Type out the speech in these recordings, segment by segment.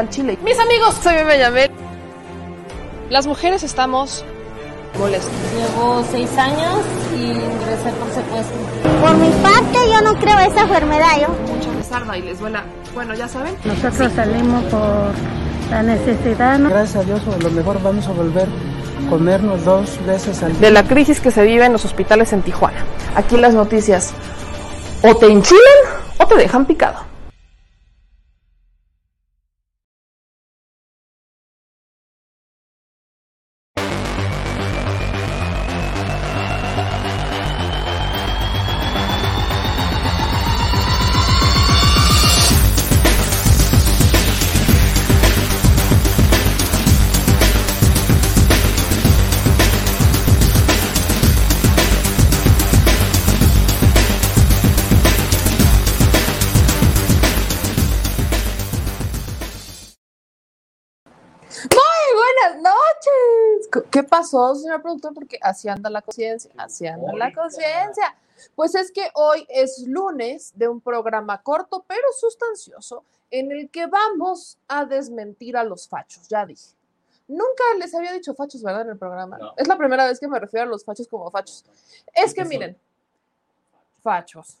al chile. Mis amigos, soy Yamel. Las mujeres estamos molestas. Llevo seis años y ingresé por secuestro. Por mi parte, yo no creo esa enfermedad. Yo. Mucha les y les duela. Bueno, ya saben. Nosotros salimos por la necesidad. ¿no? Gracias a Dios, a lo mejor vamos a volver a comernos dos veces al día. De la crisis que se vive en los hospitales en Tijuana. Aquí las noticias o te enchilan o te dejan picado. Pasó, señor productor? Porque así anda la conciencia, así anda la conciencia. Pues es que hoy es lunes de un programa corto pero sustancioso en el que vamos a desmentir a los fachos, ya dije. Nunca les había dicho fachos, ¿verdad? En el programa. Es la primera vez que me refiero a los fachos como fachos. Es que miren, fachos.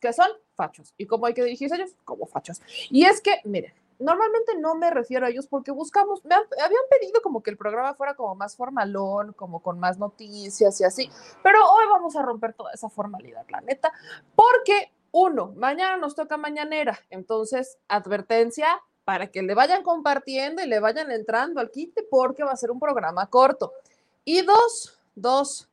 ¿Qué son? Fachos. ¿Y cómo hay que dirigirse a ellos? Como fachos. Y es que, miren, normalmente no me refiero a ellos porque buscamos, me habían pedido como que el programa fuera como más formalón, como con más noticias y así, pero hoy vamos a romper toda esa formalidad, la neta, porque uno, mañana nos toca mañanera, entonces advertencia para que le vayan compartiendo y le vayan entrando al quite porque va a ser un programa corto. Y dos, dos,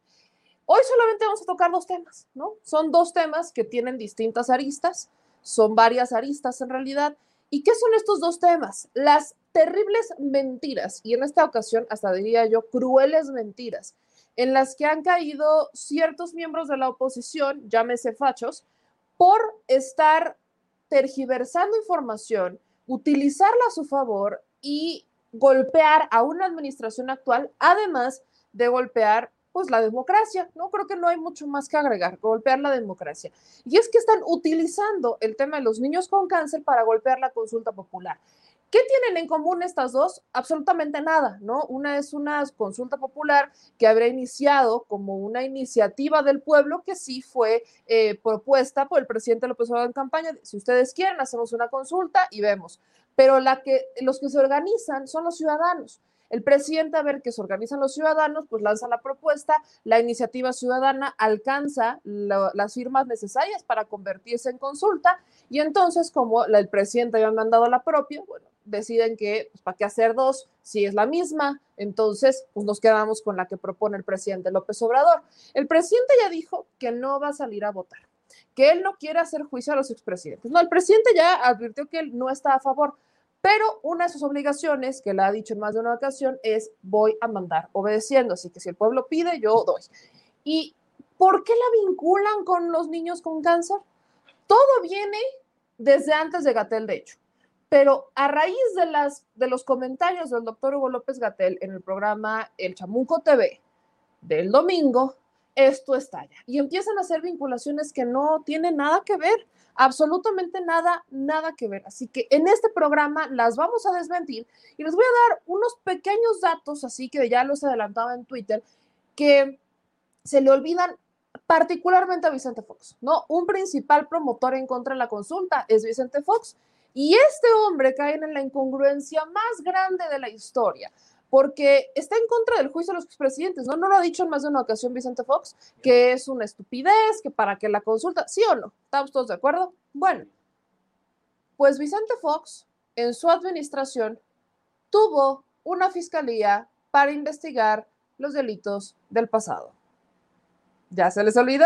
hoy solamente vamos a tocar dos temas, ¿no? Son dos temas que tienen distintas aristas, son varias aristas en realidad ¿Y qué son estos dos temas? Las terribles mentiras, y en esta ocasión hasta diría yo crueles mentiras, en las que han caído ciertos miembros de la oposición, llámese fachos, por estar tergiversando información, utilizarla a su favor y golpear a una administración actual, además de golpear pues la democracia, ¿no? Creo que no hay mucho más que agregar, golpear la democracia. Y es que están utilizando el tema de los niños con cáncer para golpear la consulta popular. ¿Qué tienen en común estas dos? Absolutamente nada, ¿no? Una es una consulta popular que habrá iniciado como una iniciativa del pueblo que sí fue eh, propuesta por el presidente López Obrador en campaña. Si ustedes quieren, hacemos una consulta y vemos. Pero la que, los que se organizan son los ciudadanos. El presidente, a ver que se organizan los ciudadanos, pues lanza la propuesta, la iniciativa ciudadana alcanza las firmas necesarias para convertirse en consulta y entonces como el presidente había mandado la propia, bueno, deciden que, pues, ¿para qué hacer dos? Si es la misma, entonces, pues nos quedamos con la que propone el presidente López Obrador. El presidente ya dijo que no va a salir a votar, que él no quiere hacer juicio a los expresidentes. No, el presidente ya advirtió que él no está a favor. Pero una de sus obligaciones, que la ha dicho en más de una ocasión, es voy a mandar obedeciendo. Así que si el pueblo pide, yo doy. ¿Y por qué la vinculan con los niños con cáncer? Todo viene desde antes de Gatel, de hecho. Pero a raíz de, las, de los comentarios del doctor Hugo López Gatel en el programa El Chamuco TV del domingo, esto estalla. Y empiezan a hacer vinculaciones que no tienen nada que ver absolutamente nada, nada que ver. Así que en este programa las vamos a desmentir y les voy a dar unos pequeños datos, así que ya los adelantaba en Twitter, que se le olvidan particularmente a Vicente Fox, ¿no? Un principal promotor en contra de la consulta es Vicente Fox y este hombre cae en la incongruencia más grande de la historia porque está en contra del juicio de los expresidentes, ¿no? No lo ha dicho en más de una ocasión Vicente Fox, que es una estupidez, que para que la consulta, ¿sí o no? ¿Estamos todos de acuerdo? Bueno, pues Vicente Fox, en su administración, tuvo una fiscalía para investigar los delitos del pasado. ¿Ya se les olvidó?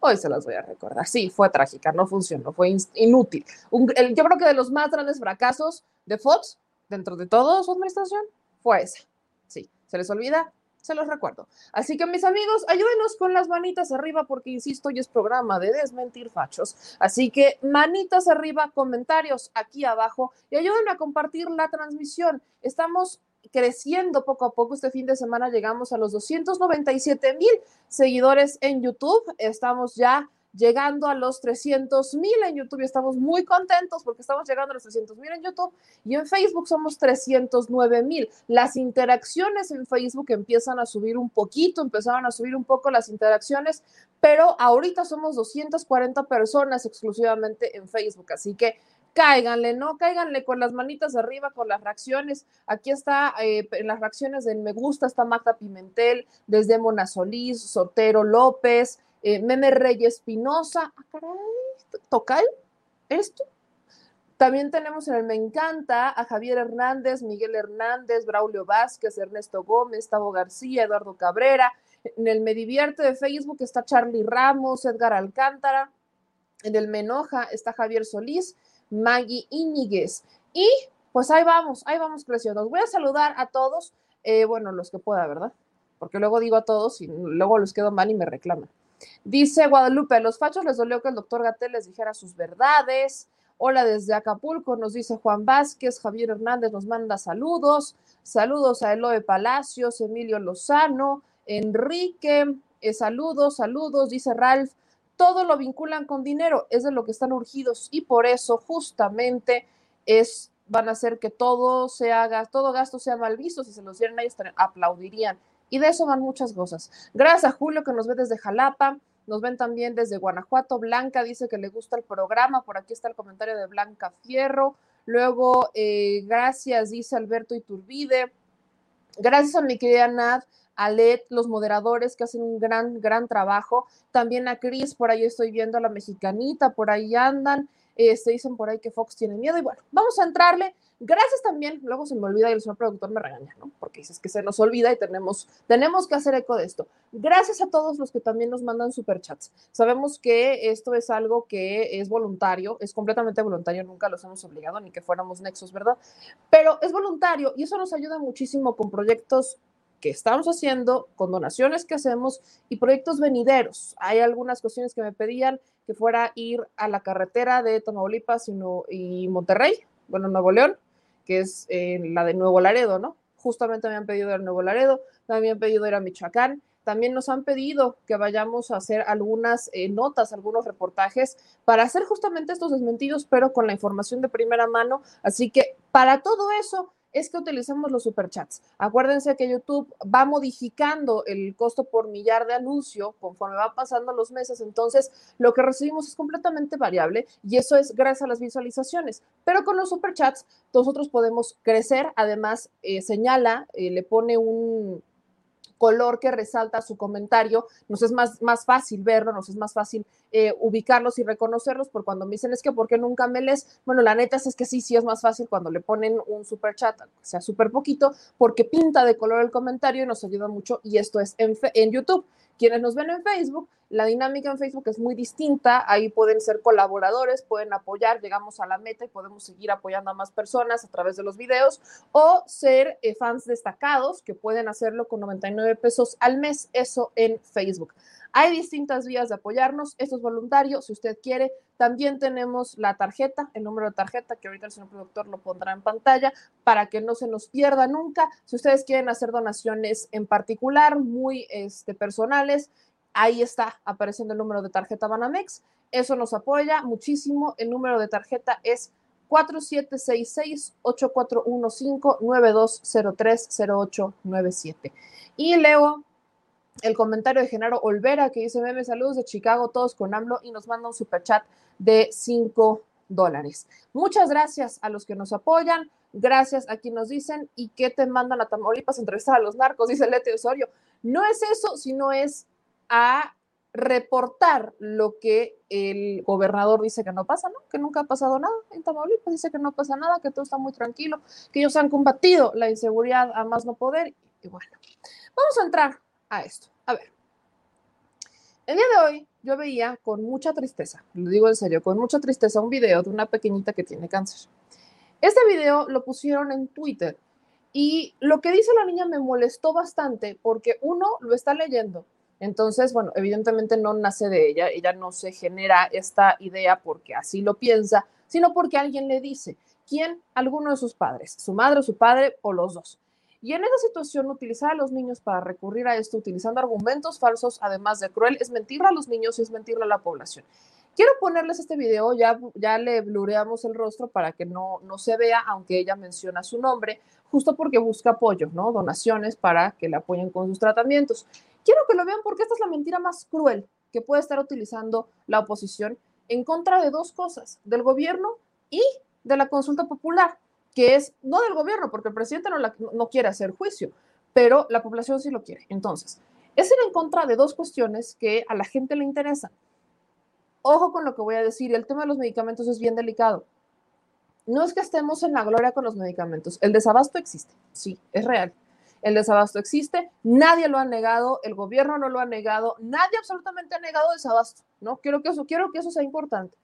Hoy se las voy a recordar. Sí, fue trágica, no funcionó, fue inútil. yo creo que de los más grandes fracasos de Fox, dentro de toda su administración, fue esa. Sí, se les olvida, se los recuerdo. Así que mis amigos, ayúdenos con las manitas arriba porque, insisto, hoy es programa de desmentir fachos. Así que manitas arriba, comentarios aquí abajo y ayúdenme a compartir la transmisión. Estamos creciendo poco a poco. Este fin de semana llegamos a los 297 mil seguidores en YouTube. Estamos ya llegando a los 300 mil en YouTube estamos muy contentos porque estamos llegando a los 300 mil en YouTube y en Facebook somos 309 mil. Las interacciones en Facebook empiezan a subir un poquito, empezaron a subir un poco las interacciones, pero ahorita somos 240 personas exclusivamente en Facebook, así que cáiganle, ¿no? Cáiganle con las manitas arriba, con las reacciones. Aquí está, eh, en las reacciones del me gusta, está Magda Pimentel, desde Mona Solís, Sotero López, eh, Meme Reyes Espinosa. Ah, caray, ¿Tocal? ¿Esto? También tenemos en el Me Encanta a Javier Hernández, Miguel Hernández, Braulio Vázquez, Ernesto Gómez, Tavo García, Eduardo Cabrera. En el Me Divierte de Facebook está Charlie Ramos, Edgar Alcántara. En el Me Enoja está Javier Solís, Maggie Íñiguez. Y pues ahí vamos, ahí vamos creciendo. Voy a saludar a todos, eh, bueno, los que pueda, ¿verdad? Porque luego digo a todos y luego los quedo mal y me reclaman. Dice Guadalupe, a los fachos les dolió que el doctor Gatel les dijera sus verdades. Hola desde Acapulco, nos dice Juan Vázquez, Javier Hernández nos manda saludos. Saludos a Eloe Palacios, Emilio Lozano, Enrique, eh, saludos, saludos, dice Ralph. Todo lo vinculan con dinero, es de lo que están urgidos y por eso justamente es van a hacer que todo se haga, todo gasto sea mal visto. Si se los dieran ellos, aplaudirían. Y de eso van muchas cosas. Gracias a Julio que nos ve desde Jalapa. Nos ven también desde Guanajuato. Blanca dice que le gusta el programa. Por aquí está el comentario de Blanca Fierro. Luego, eh, gracias, dice Alberto Iturbide. Gracias a mi querida Nad, a los moderadores que hacen un gran, gran trabajo. También a Cris, por ahí estoy viendo a la mexicanita, por ahí andan. Eh, se dicen por ahí que Fox tiene miedo. Y bueno, vamos a entrarle. Gracias también, luego se me olvida y el señor productor me regaña, ¿no? Porque dices que se nos olvida y tenemos, tenemos que hacer eco de esto. Gracias a todos los que también nos mandan superchats. Sabemos que esto es algo que es voluntario, es completamente voluntario, nunca los hemos obligado ni que fuéramos nexos, ¿verdad? Pero es voluntario y eso nos ayuda muchísimo con proyectos que estamos haciendo, con donaciones que hacemos y proyectos venideros. Hay algunas cuestiones que me pedían que fuera ir a la carretera de Tamaulipas y, y Monterrey, bueno, Nuevo León, que es eh, la de Nuevo Laredo, ¿no? Justamente me han pedido ir a Nuevo Laredo, también han pedido ir a Michoacán, también nos han pedido que vayamos a hacer algunas eh, notas, algunos reportajes para hacer justamente estos desmentidos, pero con la información de primera mano. Así que para todo eso es que utilizamos los superchats. Acuérdense que YouTube va modificando el costo por millar de anuncio conforme va pasando los meses, entonces lo que recibimos es completamente variable y eso es gracias a las visualizaciones. Pero con los superchats nosotros podemos crecer, además eh, señala, eh, le pone un color que resalta su comentario, nos es más, más fácil verlo, nos es más fácil eh, ubicarlos y reconocerlos, por cuando me dicen es que ¿por qué nunca me lees? Bueno, la neta es, que sí, sí es más fácil cuando le ponen un super chat, sea súper poquito, porque pinta de color el comentario y nos ayuda mucho y esto es en, en YouTube. Quienes nos ven en Facebook, la dinámica en Facebook es muy distinta. Ahí pueden ser colaboradores, pueden apoyar, llegamos a la meta y podemos seguir apoyando a más personas a través de los videos o ser eh, fans destacados que pueden hacerlo con 99 pesos al mes, eso en Facebook. Hay distintas vías de apoyarnos. Esto es voluntario, si usted quiere. También tenemos la tarjeta, el número de tarjeta, que ahorita el señor productor lo pondrá en pantalla para que no se nos pierda nunca. Si ustedes quieren hacer donaciones en particular, muy este, personales, ahí está apareciendo el número de tarjeta Banamex. Eso nos apoya muchísimo. El número de tarjeta es 4766-8415-9203-0897. Y leo el comentario de Genaro Olvera que dice, meme, saludos de Chicago, todos con AMLO y nos manda un super chat de 5 dólares. Muchas gracias a los que nos apoyan, gracias a quienes nos dicen y que te mandan a Tamaulipas a entrevistar a los narcos, dice Lete Osorio. No es eso, sino es a reportar lo que el gobernador dice que no pasa, ¿no? Que nunca ha pasado nada en Tamaulipas, dice que no pasa nada, que todo está muy tranquilo, que ellos han combatido la inseguridad a más no poder. Y bueno, vamos a entrar a esto. A ver, el día de hoy yo veía con mucha tristeza, lo digo en serio, con mucha tristeza un video de una pequeñita que tiene cáncer. Este video lo pusieron en Twitter y lo que dice la niña me molestó bastante porque uno lo está leyendo. Entonces, bueno, evidentemente no nace de ella, ella no se genera esta idea porque así lo piensa, sino porque alguien le dice, ¿quién? Alguno de sus padres, su madre, su padre o los dos. Y en esa situación, utilizar a los niños para recurrir a esto utilizando argumentos falsos, además de cruel, es mentirle a los niños y es mentirle a la población. Quiero ponerles este video, ya, ya le blureamos el rostro para que no, no se vea, aunque ella menciona su nombre, justo porque busca apoyo, ¿no? Donaciones para que le apoyen con sus tratamientos. Quiero que lo vean porque esta es la mentira más cruel que puede estar utilizando la oposición en contra de dos cosas, del gobierno y de la consulta popular que es no del gobierno, porque el presidente no, no quiere hacer juicio, pero la población sí lo quiere. Entonces, es ir en contra de dos cuestiones que a la gente le interesan. Ojo con lo que voy a decir, el tema de los medicamentos es bien delicado. No es que estemos en la gloria con los medicamentos, el desabasto existe, sí, es real. El desabasto existe, nadie lo ha negado, el gobierno no lo ha negado, nadie absolutamente ha negado desabasto, ¿no? Quiero que eso, quiero que eso sea importante.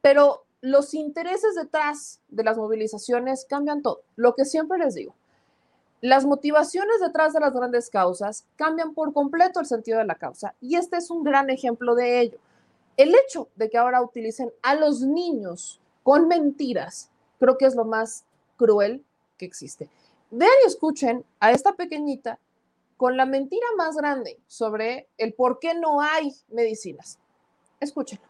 Pero los intereses detrás de las movilizaciones cambian todo. Lo que siempre les digo, las motivaciones detrás de las grandes causas cambian por completo el sentido de la causa y este es un gran ejemplo de ello. El hecho de que ahora utilicen a los niños con mentiras, creo que es lo más cruel que existe. Vean y escuchen a esta pequeñita con la mentira más grande sobre el por qué no hay medicinas. Escúchenlo.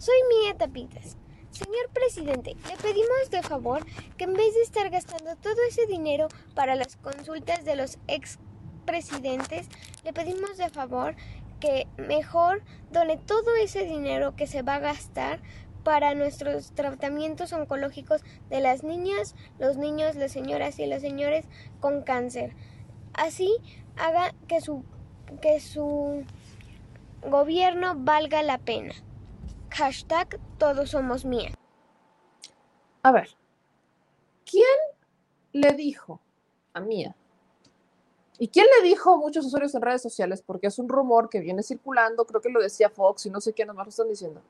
Soy Mía Tapitas. Señor presidente, le pedimos de favor que en vez de estar gastando todo ese dinero para las consultas de los expresidentes, le pedimos de favor que mejor done todo ese dinero que se va a gastar para nuestros tratamientos oncológicos de las niñas, los niños, las señoras y los señores con cáncer. Así haga que su, que su gobierno valga la pena. Hashtag todos somos mía. A ver, ¿quién le dijo a Mía? ¿Y quién le dijo a muchos usuarios en redes sociales? Porque es un rumor que viene circulando, creo que lo decía Fox y no sé quiénes más lo están diciendo,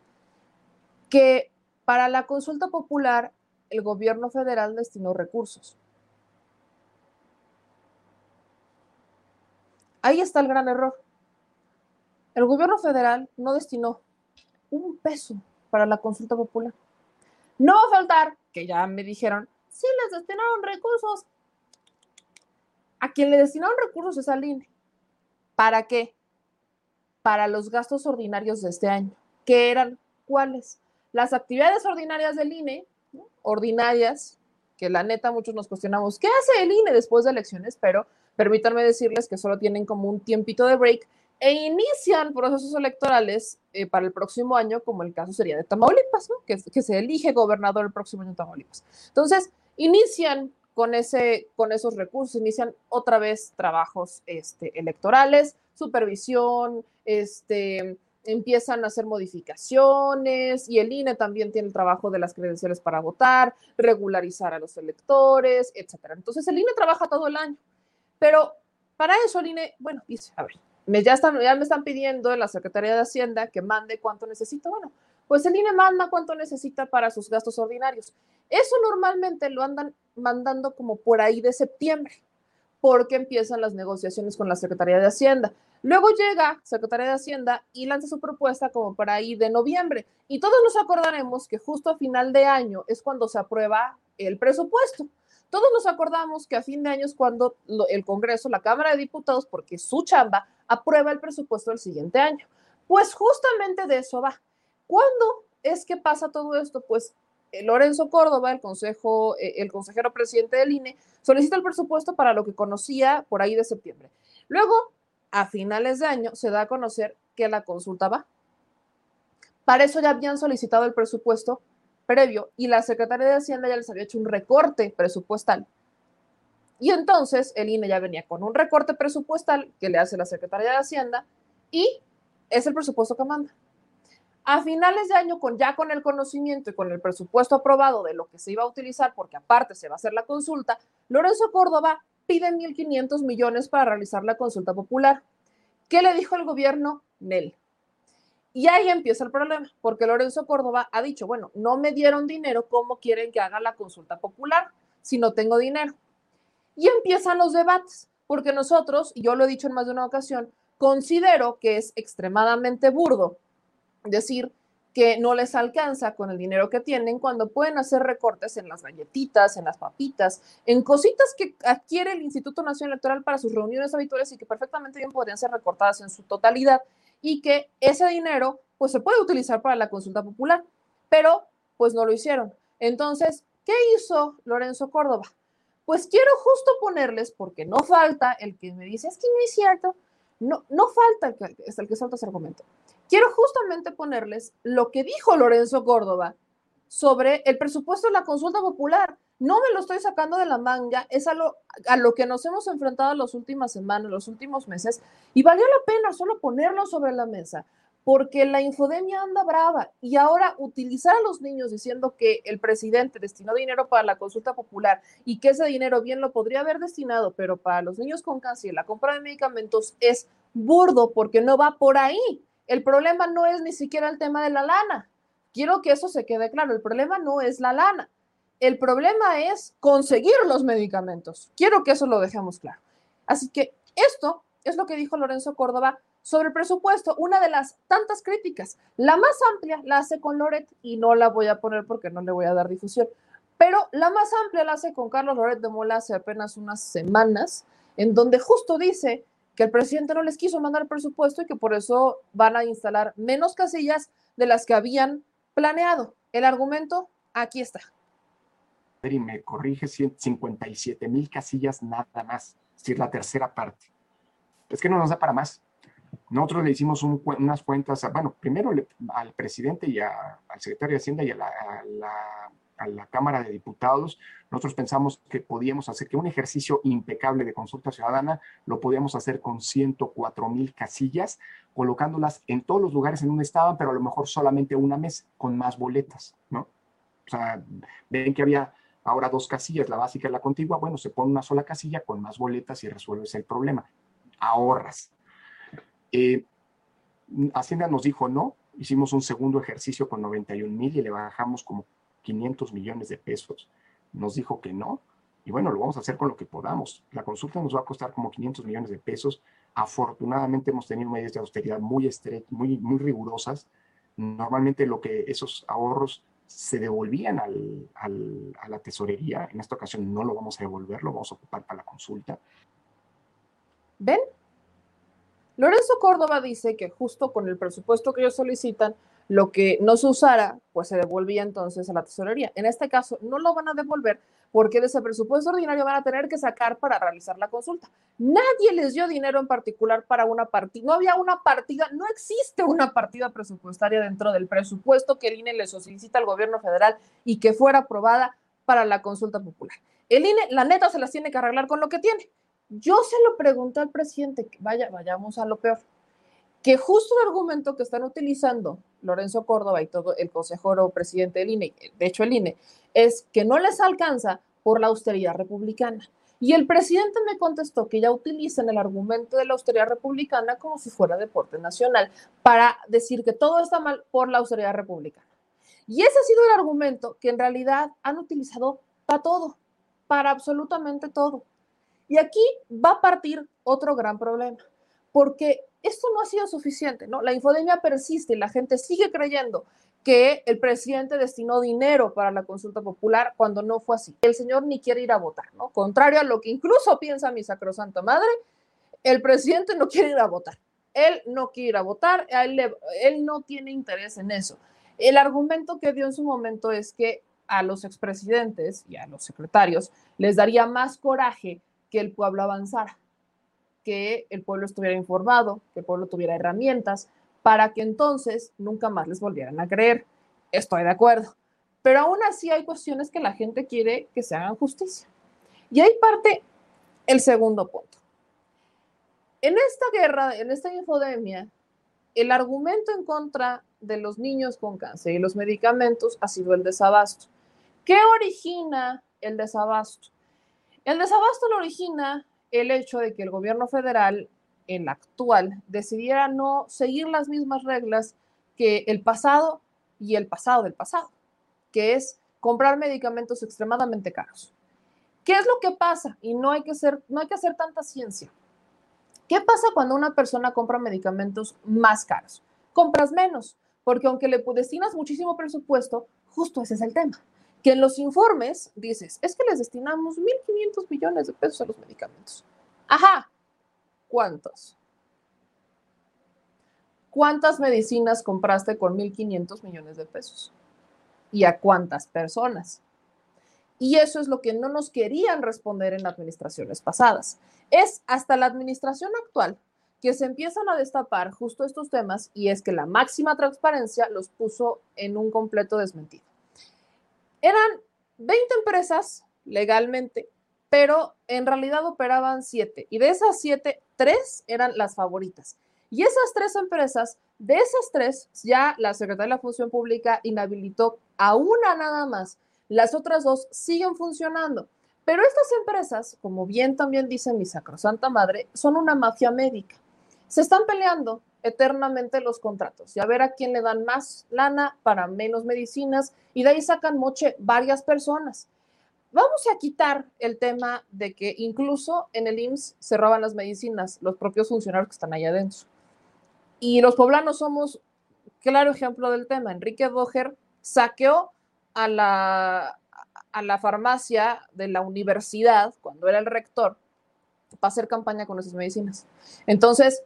que para la consulta popular el gobierno federal destinó recursos. Ahí está el gran error. El gobierno federal no destinó un peso para la consulta popular. No va a faltar, que ya me dijeron, sí les destinaron recursos. A quien le destinaron recursos es al INE. ¿Para qué? Para los gastos ordinarios de este año. ¿Qué eran? ¿Cuáles? Las actividades ordinarias del INE, ordinarias, que la neta muchos nos cuestionamos, ¿qué hace el INE después de elecciones? Pero permítanme decirles que solo tienen como un tiempito de break e inician procesos electorales eh, para el próximo año, como el caso sería de Tamaulipas, ¿no? que, que se elige gobernador el próximo año en Tamaulipas. Entonces, inician con, ese, con esos recursos, inician otra vez trabajos este, electorales, supervisión, este, empiezan a hacer modificaciones y el INE también tiene el trabajo de las credenciales para votar, regularizar a los electores, etcétera. Entonces, el INE trabaja todo el año, pero para eso el INE, bueno, dice, a ver, me, ya, están, ya me están pidiendo en la Secretaría de Hacienda que mande cuánto necesito. Bueno, pues el INE manda cuánto necesita para sus gastos ordinarios. Eso normalmente lo andan mandando como por ahí de septiembre, porque empiezan las negociaciones con la Secretaría de Hacienda. Luego llega Secretaría de Hacienda y lanza su propuesta como por ahí de noviembre. Y todos nos acordaremos que justo a final de año es cuando se aprueba el presupuesto. Todos nos acordamos que a fin de año es cuando el Congreso, la Cámara de Diputados, porque su chamba, aprueba el presupuesto del siguiente año. Pues justamente de eso va. ¿Cuándo es que pasa todo esto? Pues eh, Lorenzo Córdoba, el, consejo, eh, el consejero presidente del INE, solicita el presupuesto para lo que conocía por ahí de septiembre. Luego, a finales de año, se da a conocer que la consulta va. Para eso ya habían solicitado el presupuesto previo y la Secretaría de Hacienda ya les había hecho un recorte presupuestal. Y entonces el INE ya venía con un recorte presupuestal que le hace la Secretaría de Hacienda y es el presupuesto que manda. A finales de año, con, ya con el conocimiento y con el presupuesto aprobado de lo que se iba a utilizar, porque aparte se va a hacer la consulta, Lorenzo Córdoba pide 1.500 millones para realizar la consulta popular. ¿Qué le dijo el gobierno? Nel. Y ahí empieza el problema, porque Lorenzo Córdoba ha dicho, bueno, no me dieron dinero, ¿cómo quieren que haga la consulta popular si no tengo dinero? Y empiezan los debates, porque nosotros, y yo lo he dicho en más de una ocasión, considero que es extremadamente burdo decir que no les alcanza con el dinero que tienen cuando pueden hacer recortes en las galletitas, en las papitas, en cositas que adquiere el Instituto Nacional Electoral para sus reuniones habituales y que perfectamente bien podrían ser recortadas en su totalidad y que ese dinero pues se puede utilizar para la consulta popular, pero pues no lo hicieron. Entonces, ¿qué hizo Lorenzo Córdoba? Pues quiero justo ponerles, porque no falta el que me dice, es que no es cierto, no, no falta el que, es el que salta ese argumento quiero justamente ponerles lo que dijo Lorenzo Córdoba sobre el presupuesto de la consulta popular. No me lo estoy sacando de la manga, es a lo, a lo que nos hemos enfrentado las últimas semanas, los últimos meses, y valió la pena solo ponerlo sobre la mesa, porque la infodemia anda brava y ahora utilizar a los niños diciendo que el presidente destinó dinero para la consulta popular y que ese dinero bien lo podría haber destinado, pero para los niños con cáncer la compra de medicamentos es burdo porque no va por ahí. El problema no es ni siquiera el tema de la lana. Quiero que eso se quede claro. El problema no es la lana. El problema es conseguir los medicamentos. Quiero que eso lo dejemos claro. Así que esto es lo que dijo Lorenzo Córdoba sobre el presupuesto, una de las tantas críticas. La más amplia la hace con Loret y no la voy a poner porque no le voy a dar difusión, pero la más amplia la hace con Carlos Loret de Mola hace apenas unas semanas, en donde justo dice que el presidente no les quiso mandar presupuesto y que por eso van a instalar menos casillas de las que habían planeado. El argumento aquí está. Y me corrige 57 mil casillas nada más, es decir, la tercera parte. Es que no nos da para más. Nosotros le hicimos unas cuentas, bueno, primero al presidente y al secretario de Hacienda y a la Cámara de Diputados, nosotros pensamos que podíamos hacer que un ejercicio impecable de consulta ciudadana lo podíamos hacer con 104 mil casillas, colocándolas en todos los lugares en donde estaban, pero a lo mejor solamente una mes con más boletas, ¿no? O sea, ven que había ahora dos casillas, la básica y la contigua, bueno, se pone una sola casilla con más boletas y resuelves el problema. Ahorras. Eh, Hacienda nos dijo no, hicimos un segundo ejercicio con 91 mil y le bajamos como 500 millones de pesos. Nos dijo que no. Y bueno, lo vamos a hacer con lo que podamos. La consulta nos va a costar como 500 millones de pesos. Afortunadamente hemos tenido medidas de austeridad muy, muy, muy rigurosas. Normalmente lo que esos ahorros se devolvían al, al, a la tesorería. En esta ocasión no lo vamos a devolver, lo vamos a ocupar para la consulta. ¿Ven? Lorenzo Córdoba dice que justo con el presupuesto que ellos solicitan, lo que no se usara, pues se devolvía entonces a la tesorería. En este caso, no lo van a devolver porque de ese presupuesto ordinario van a tener que sacar para realizar la consulta. Nadie les dio dinero en particular para una partida. No había una partida, no existe una partida presupuestaria dentro del presupuesto que el INE le solicita al gobierno federal y que fuera aprobada para la consulta popular. El INE, la neta, se las tiene que arreglar con lo que tiene. Yo se lo pregunté al presidente, vaya, vayamos a lo peor que justo el argumento que están utilizando Lorenzo Córdoba y todo el consejero presidente del INE, de hecho el INE, es que no les alcanza por la austeridad republicana. Y el presidente me contestó que ya utilizan el argumento de la austeridad republicana como si fuera deporte nacional para decir que todo está mal por la austeridad republicana. Y ese ha sido el argumento que en realidad han utilizado para todo, para absolutamente todo. Y aquí va a partir otro gran problema, porque esto no ha sido suficiente, ¿no? La infodemia persiste y la gente sigue creyendo que el presidente destinó dinero para la consulta popular cuando no fue así. El señor ni quiere ir a votar, ¿no? Contrario a lo que incluso piensa mi sacrosanta madre, el presidente no quiere ir a votar. Él no quiere ir a votar, él, él no tiene interés en eso. El argumento que dio en su momento es que a los expresidentes y a los secretarios les daría más coraje que el pueblo avanzara que el pueblo estuviera informado, que el pueblo tuviera herramientas para que entonces nunca más les volvieran a creer. Estoy de acuerdo. Pero aún así hay cuestiones que la gente quiere que se hagan justicia. Y ahí parte el segundo punto. En esta guerra, en esta infodemia, el argumento en contra de los niños con cáncer y los medicamentos ha sido el desabasto. ¿Qué origina el desabasto? El desabasto lo origina el hecho de que el gobierno federal, el actual, decidiera no seguir las mismas reglas que el pasado y el pasado del pasado, que es comprar medicamentos extremadamente caros. ¿Qué es lo que pasa? Y no hay que, ser, no hay que hacer tanta ciencia. ¿Qué pasa cuando una persona compra medicamentos más caros? Compras menos, porque aunque le destinas muchísimo presupuesto, justo ese es el tema. Que en los informes dices, es que les destinamos 1.500 millones de pesos a los medicamentos. Ajá, ¿cuántos? ¿Cuántas medicinas compraste con 1.500 millones de pesos? ¿Y a cuántas personas? Y eso es lo que no nos querían responder en administraciones pasadas. Es hasta la administración actual que se empiezan a destapar justo estos temas y es que la máxima transparencia los puso en un completo desmentido. Eran 20 empresas legalmente, pero en realidad operaban 7 y de esas 7, 3 eran las favoritas. Y esas tres empresas, de esas tres, ya la Secretaría de la Función Pública inhabilitó a una nada más. Las otras dos siguen funcionando. Pero estas empresas, como bien también dice mi sacrosanta madre, son una mafia médica. Se están peleando eternamente los contratos y a ver a quién le dan más lana para menos medicinas y de ahí sacan moche varias personas. Vamos a quitar el tema de que incluso en el IMSS se roban las medicinas los propios funcionarios que están allá adentro. Y los poblanos somos claro ejemplo del tema. Enrique Boger saqueó a la, a la farmacia de la universidad cuando era el rector para hacer campaña con esas medicinas. Entonces,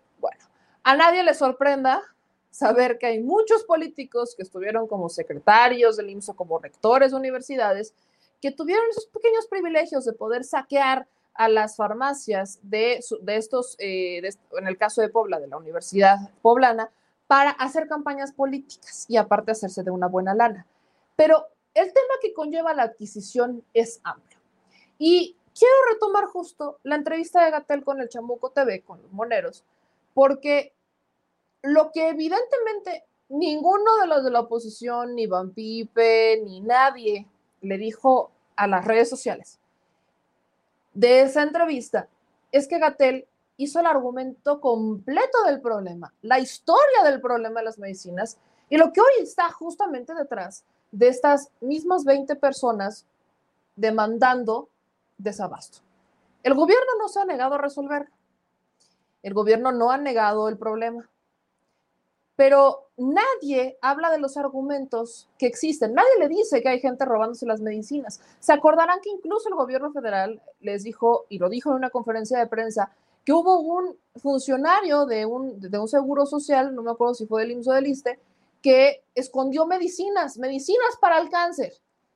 a nadie le sorprenda saber que hay muchos políticos que estuvieron como secretarios del IMSS o como rectores de universidades que tuvieron esos pequeños privilegios de poder saquear a las farmacias de, estos, eh, en el caso de Pobla, de la Universidad Poblana, para hacer campañas políticas y aparte hacerse de una buena lana. Pero el tema que conlleva la adquisición es amplio. Y quiero retomar justo la entrevista de Gatel con el Chamuco TV, con los moneros, porque lo que evidentemente ninguno de los de la oposición, ni Van Pipe, ni nadie le dijo a las redes sociales de esa entrevista es que Gatel hizo el argumento completo del problema, la historia del problema de las medicinas y lo que hoy está justamente detrás de estas mismas 20 personas demandando desabasto. El gobierno no se ha negado a resolver. El gobierno no ha negado el problema pero nadie habla de los argumentos que existen. Nadie le dice que hay gente robándose las medicinas. Se acordarán que incluso el gobierno federal les dijo, y lo dijo en una conferencia de prensa, que hubo un funcionario de un, de un seguro social, no me acuerdo si fue del IMSS o del ISTE, que escondió medicinas, medicinas para el cáncer.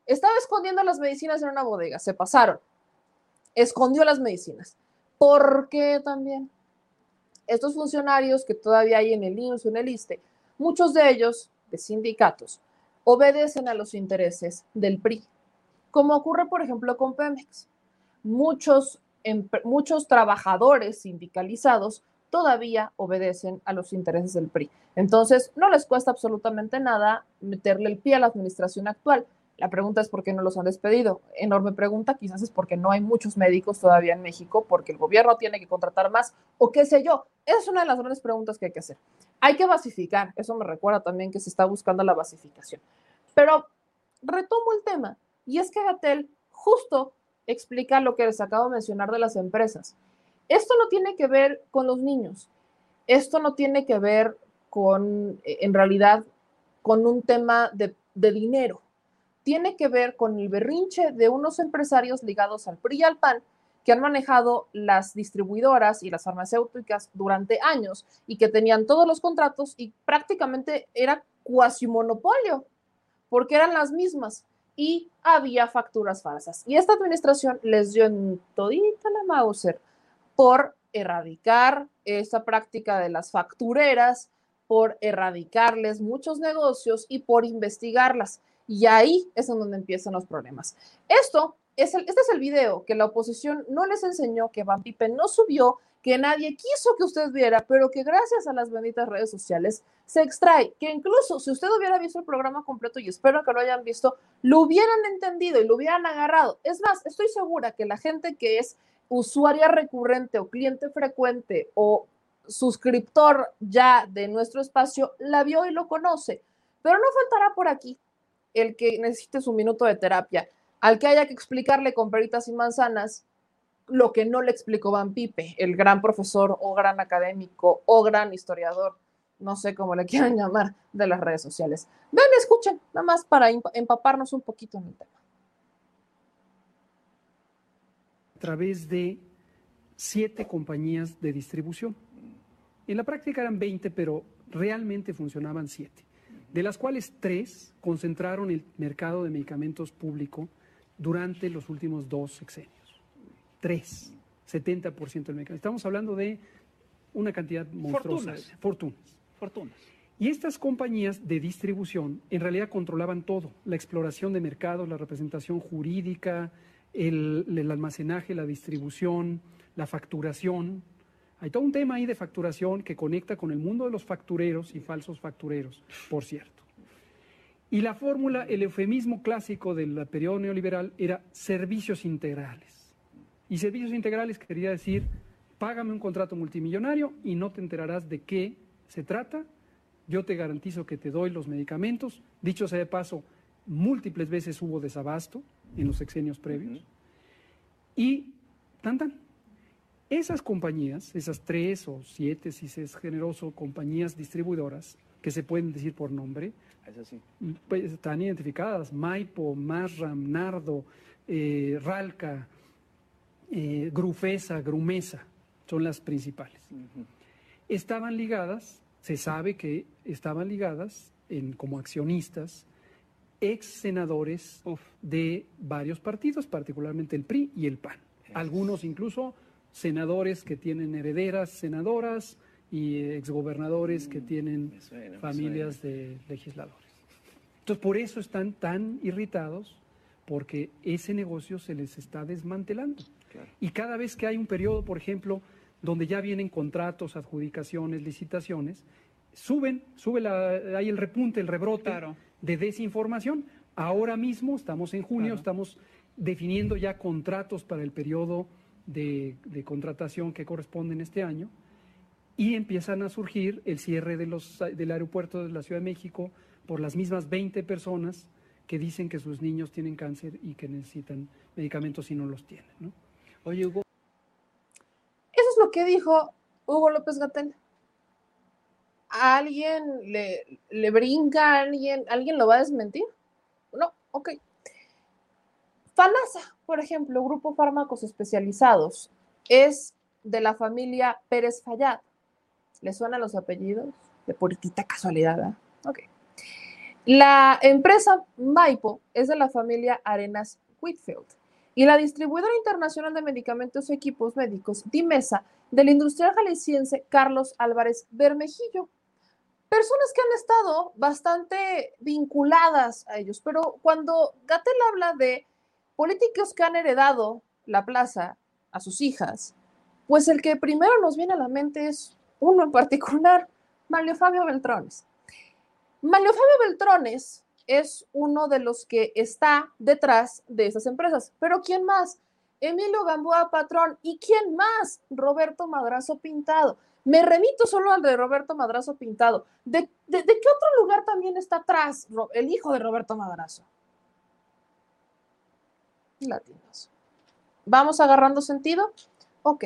Estaba escondiendo las medicinas en una bodega, se pasaron. Escondió las medicinas. ¿Por qué también? Estos funcionarios que todavía hay en el IMSS o en el ISTE, muchos de ellos, de sindicatos, obedecen a los intereses del PRI, como ocurre, por ejemplo, con Pemex. Muchos, muchos trabajadores sindicalizados todavía obedecen a los intereses del PRI. Entonces, no les cuesta absolutamente nada meterle el pie a la administración actual. La pregunta es por qué no los han despedido. Enorme pregunta, quizás es porque no hay muchos médicos todavía en México, porque el gobierno tiene que contratar más o qué sé yo. Esa es una de las grandes preguntas que hay que hacer. Hay que basificar, eso me recuerda también que se está buscando la basificación. Pero retomo el tema, y es que Gatel justo explica lo que les acabo de mencionar de las empresas. Esto no tiene que ver con los niños, esto no tiene que ver con, en realidad, con un tema de, de dinero tiene que ver con el berrinche de unos empresarios ligados al PRI y al PAN que han manejado las distribuidoras y las farmacéuticas durante años y que tenían todos los contratos y prácticamente era cuasi monopolio, porque eran las mismas y había facturas falsas. Y esta administración les dio en todita la Mauser por erradicar esa práctica de las factureras, por erradicarles muchos negocios y por investigarlas. Y ahí es en donde empiezan los problemas. Esto es el, este es el video que la oposición no les enseñó, que Van Pipe no subió, que nadie quiso que usted viera, pero que gracias a las benditas redes sociales se extrae, que incluso si usted hubiera visto el programa completo, y espero que lo hayan visto, lo hubieran entendido y lo hubieran agarrado. Es más, estoy segura que la gente que es usuaria recurrente o cliente frecuente o suscriptor ya de nuestro espacio la vio y lo conoce, pero no faltará por aquí el que necesite su minuto de terapia, al que haya que explicarle con peritas y manzanas lo que no le explicó Van Pipe, el gran profesor o gran académico o gran historiador no sé cómo le quieran llamar, de las redes sociales. Ven, escuchen, nada más para empaparnos un poquito en el tema. A través de siete compañías de distribución. En la práctica eran 20, pero realmente funcionaban siete, de las cuales tres concentraron el mercado de medicamentos público durante los últimos dos sexenios. Tres, 70% del mercado. Estamos hablando de una cantidad monstruosa. Fortunas. Fortunas. Fortunas. Y estas compañías de distribución en realidad controlaban todo, la exploración de mercados, la representación jurídica, el, el, almacenaje, la distribución, la facturación. Hay todo un tema ahí de facturación que conecta con el mundo de los factureros y falsos factureros, por cierto. Y la fórmula, el eufemismo clásico del periodo neoliberal era servicios integrales. Y servicios integrales quería decir, págame un contrato multimillonario y no te enterarás de qué se trata, yo te garantizo que te doy los medicamentos. Dicho sea de paso, múltiples veces hubo desabasto en los sexenios previos. Y tan tan. Esas compañías, esas tres o siete, si se es generoso, compañías distribuidoras, que se pueden decir por nombre, sí. pues, están identificadas, Maipo, Marram, Nardo, eh, Ralca, eh, Grufesa, Grumesa, son las principales. Uh -huh. Estaban ligadas, se sabe que estaban ligadas en, como accionistas ex senadores Uf. de varios partidos, particularmente el PRI y el PAN. Algunos incluso senadores que tienen herederas senadoras y exgobernadores que tienen suena, familias de legisladores. Entonces, por eso están tan irritados, porque ese negocio se les está desmantelando. Claro. Y cada vez que hay un periodo, por ejemplo, donde ya vienen contratos, adjudicaciones, licitaciones, suben, sube la, hay el repunte, el rebrote Claro. de desinformación. Ahora mismo, estamos en junio, Claro. estamos definiendo ya contratos para el periodo de, contratación que corresponden este año y empiezan a surgir el cierre de los, del aeropuerto de la Ciudad de México por las mismas 20 personas que dicen que sus niños tienen cáncer y que necesitan medicamentos y no los tienen. ¿no? Oye, Hugo, Eso es lo que dijo Hugo López Gatel. ¿A alguien le, le brinca? ¿A alguien, ¿Alguien lo va a desmentir? No, ok. FANASA, por ejemplo, Grupo Fármacos Especializados, es de la familia Pérez Fallad. ¿Le suenan los apellidos? De puritita casualidad, ¿verdad? Ok. La empresa Maipo es de la familia Arenas Whitfield y la distribuidora internacional de medicamentos y equipos médicos Dimesa del industrial jalisciense Carlos Álvarez Bermejillo. Personas que han estado bastante vinculadas a ellos, pero cuando Gatel habla de políticos que han heredado la plaza a sus hijas, pues el que primero nos viene a la mente es uno en particular, Manlio Fabio Beltrones. Manlio Fabio Beltrones es uno de los que está detrás de esas empresas. Pero ¿quién más? Emilio Gamboa Patrón. ¿Y quién más? Roberto Madrazo Pintado. Me remito solo al de Roberto Madrazo Pintado. ¿De, de, de qué otro lugar también está atrás el hijo de Roberto Madrazo? Latinos. ¿Vamos agarrando sentido? Ok.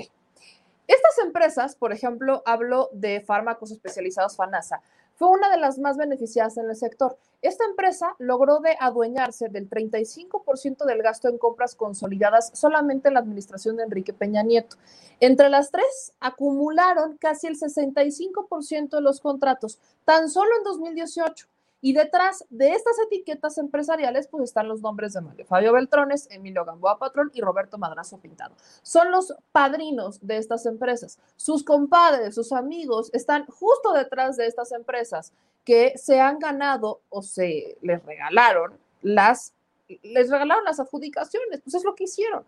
Estas empresas, por ejemplo, hablo de fármacos especializados FANASA, fue una de las más beneficiadas en el sector. Esta empresa logró de adueñarse del 35% del gasto en compras consolidadas solamente en la administración de Enrique Peña Nieto. Entre las tres, acumularon casi el 65% de los contratos, tan solo en 2018. Y detrás de estas etiquetas empresariales, pues están los nombres de Mario Fabio Beltrones, Emilio Gamboa Patrón y Roberto Madrazo Pintado. Son los padrinos de estas empresas. Sus compadres, sus amigos están justo detrás de estas empresas que se han ganado o se les regalaron las, les regalaron las adjudicaciones. Pues es lo que hicieron.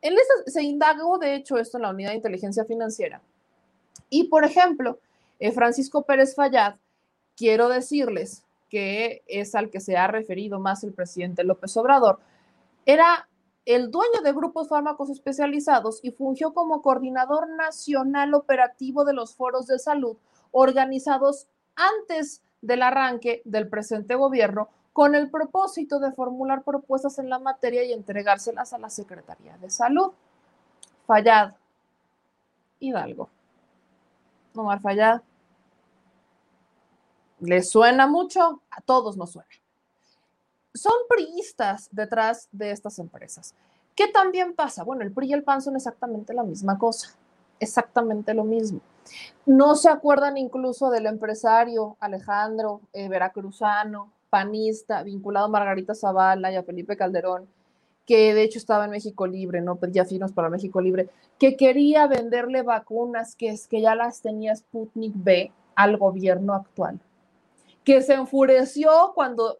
En se indagó, de hecho, esto en la unidad de inteligencia financiera. Y, por ejemplo, eh, Francisco Pérez Fallad, quiero decirles que es al que se ha referido más el presidente López Obrador, era el dueño de grupos fármacos especializados y fungió como coordinador nacional operativo de los foros de salud organizados antes del arranque del presente gobierno con el propósito de formular propuestas en la materia y entregárselas a la Secretaría de Salud. Fallad. Hidalgo. Omar Fallad. ¿Les suena mucho? A todos nos suena. Son priistas detrás de estas empresas. ¿Qué también pasa? Bueno, el PRI y el PAN son exactamente la misma cosa, exactamente lo mismo. No se acuerdan incluso del empresario Alejandro eh, Veracruzano, panista, vinculado a Margarita Zavala y a Felipe Calderón, que de hecho estaba en México Libre, no pedía finos para México Libre, que quería venderle vacunas, que es que ya las tenía Sputnik B al gobierno actual, que se enfureció cuando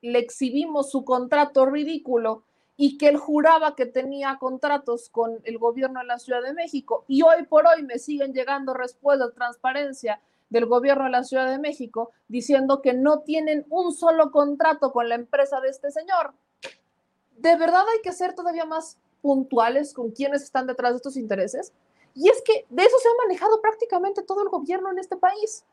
le exhibimos su contrato ridículo y que él juraba que tenía contratos con el gobierno de la Ciudad de México y hoy por hoy me siguen llegando respuestas de transparencia del gobierno de la Ciudad de México diciendo que no tienen un solo contrato con la empresa de este señor. De verdad hay que ser todavía más puntuales con quienes están detrás de estos intereses. Y es que de eso se ha manejado prácticamente todo el gobierno en este país.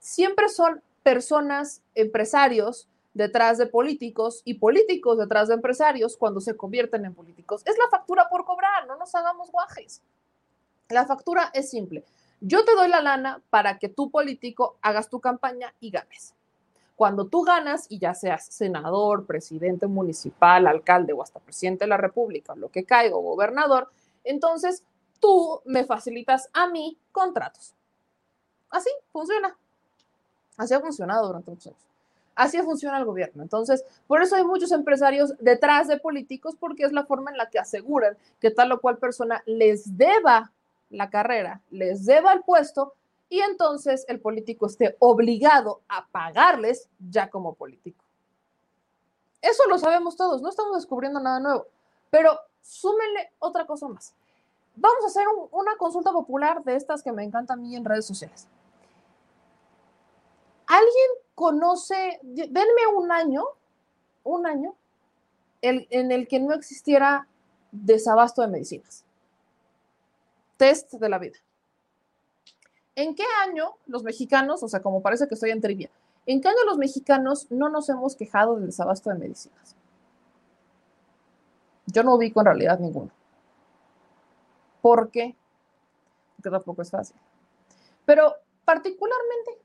Siempre son personas, empresarios, detrás de políticos y políticos detrás de empresarios cuando se convierten en políticos. Es la factura por cobrar, no nos hagamos guajes. La factura es simple. Yo te doy la lana para que tú político hagas tu campaña y ganes. Cuando tú ganas y ya seas senador, presidente municipal, alcalde o hasta presidente de la República, lo que caiga, gobernador, entonces tú me facilitas a mí contratos. Así funciona. Así ha funcionado durante muchos años. Así funciona el gobierno. Entonces, por eso hay muchos empresarios detrás de políticos, porque es la forma en la que aseguran que tal o cual persona les deba la carrera, les deba el puesto y entonces el político esté obligado a pagarles ya como político. Eso lo sabemos todos, no estamos descubriendo nada nuevo, pero súmenle otra cosa más. Vamos a hacer una consulta popular de estas que me encantan a mí en redes sociales. ¿Alguien conoce, denme un año, un año, en el que no existiera desabasto de medicinas? Test de la vida. ¿En qué año los mexicanos, o sea, como parece que estoy en trivia, ¿en qué año los mexicanos no nos hemos quejado del desabasto de medicinas? Yo no ubico en realidad ninguno. ¿Por qué? Porque tampoco es fácil. Pero particularmente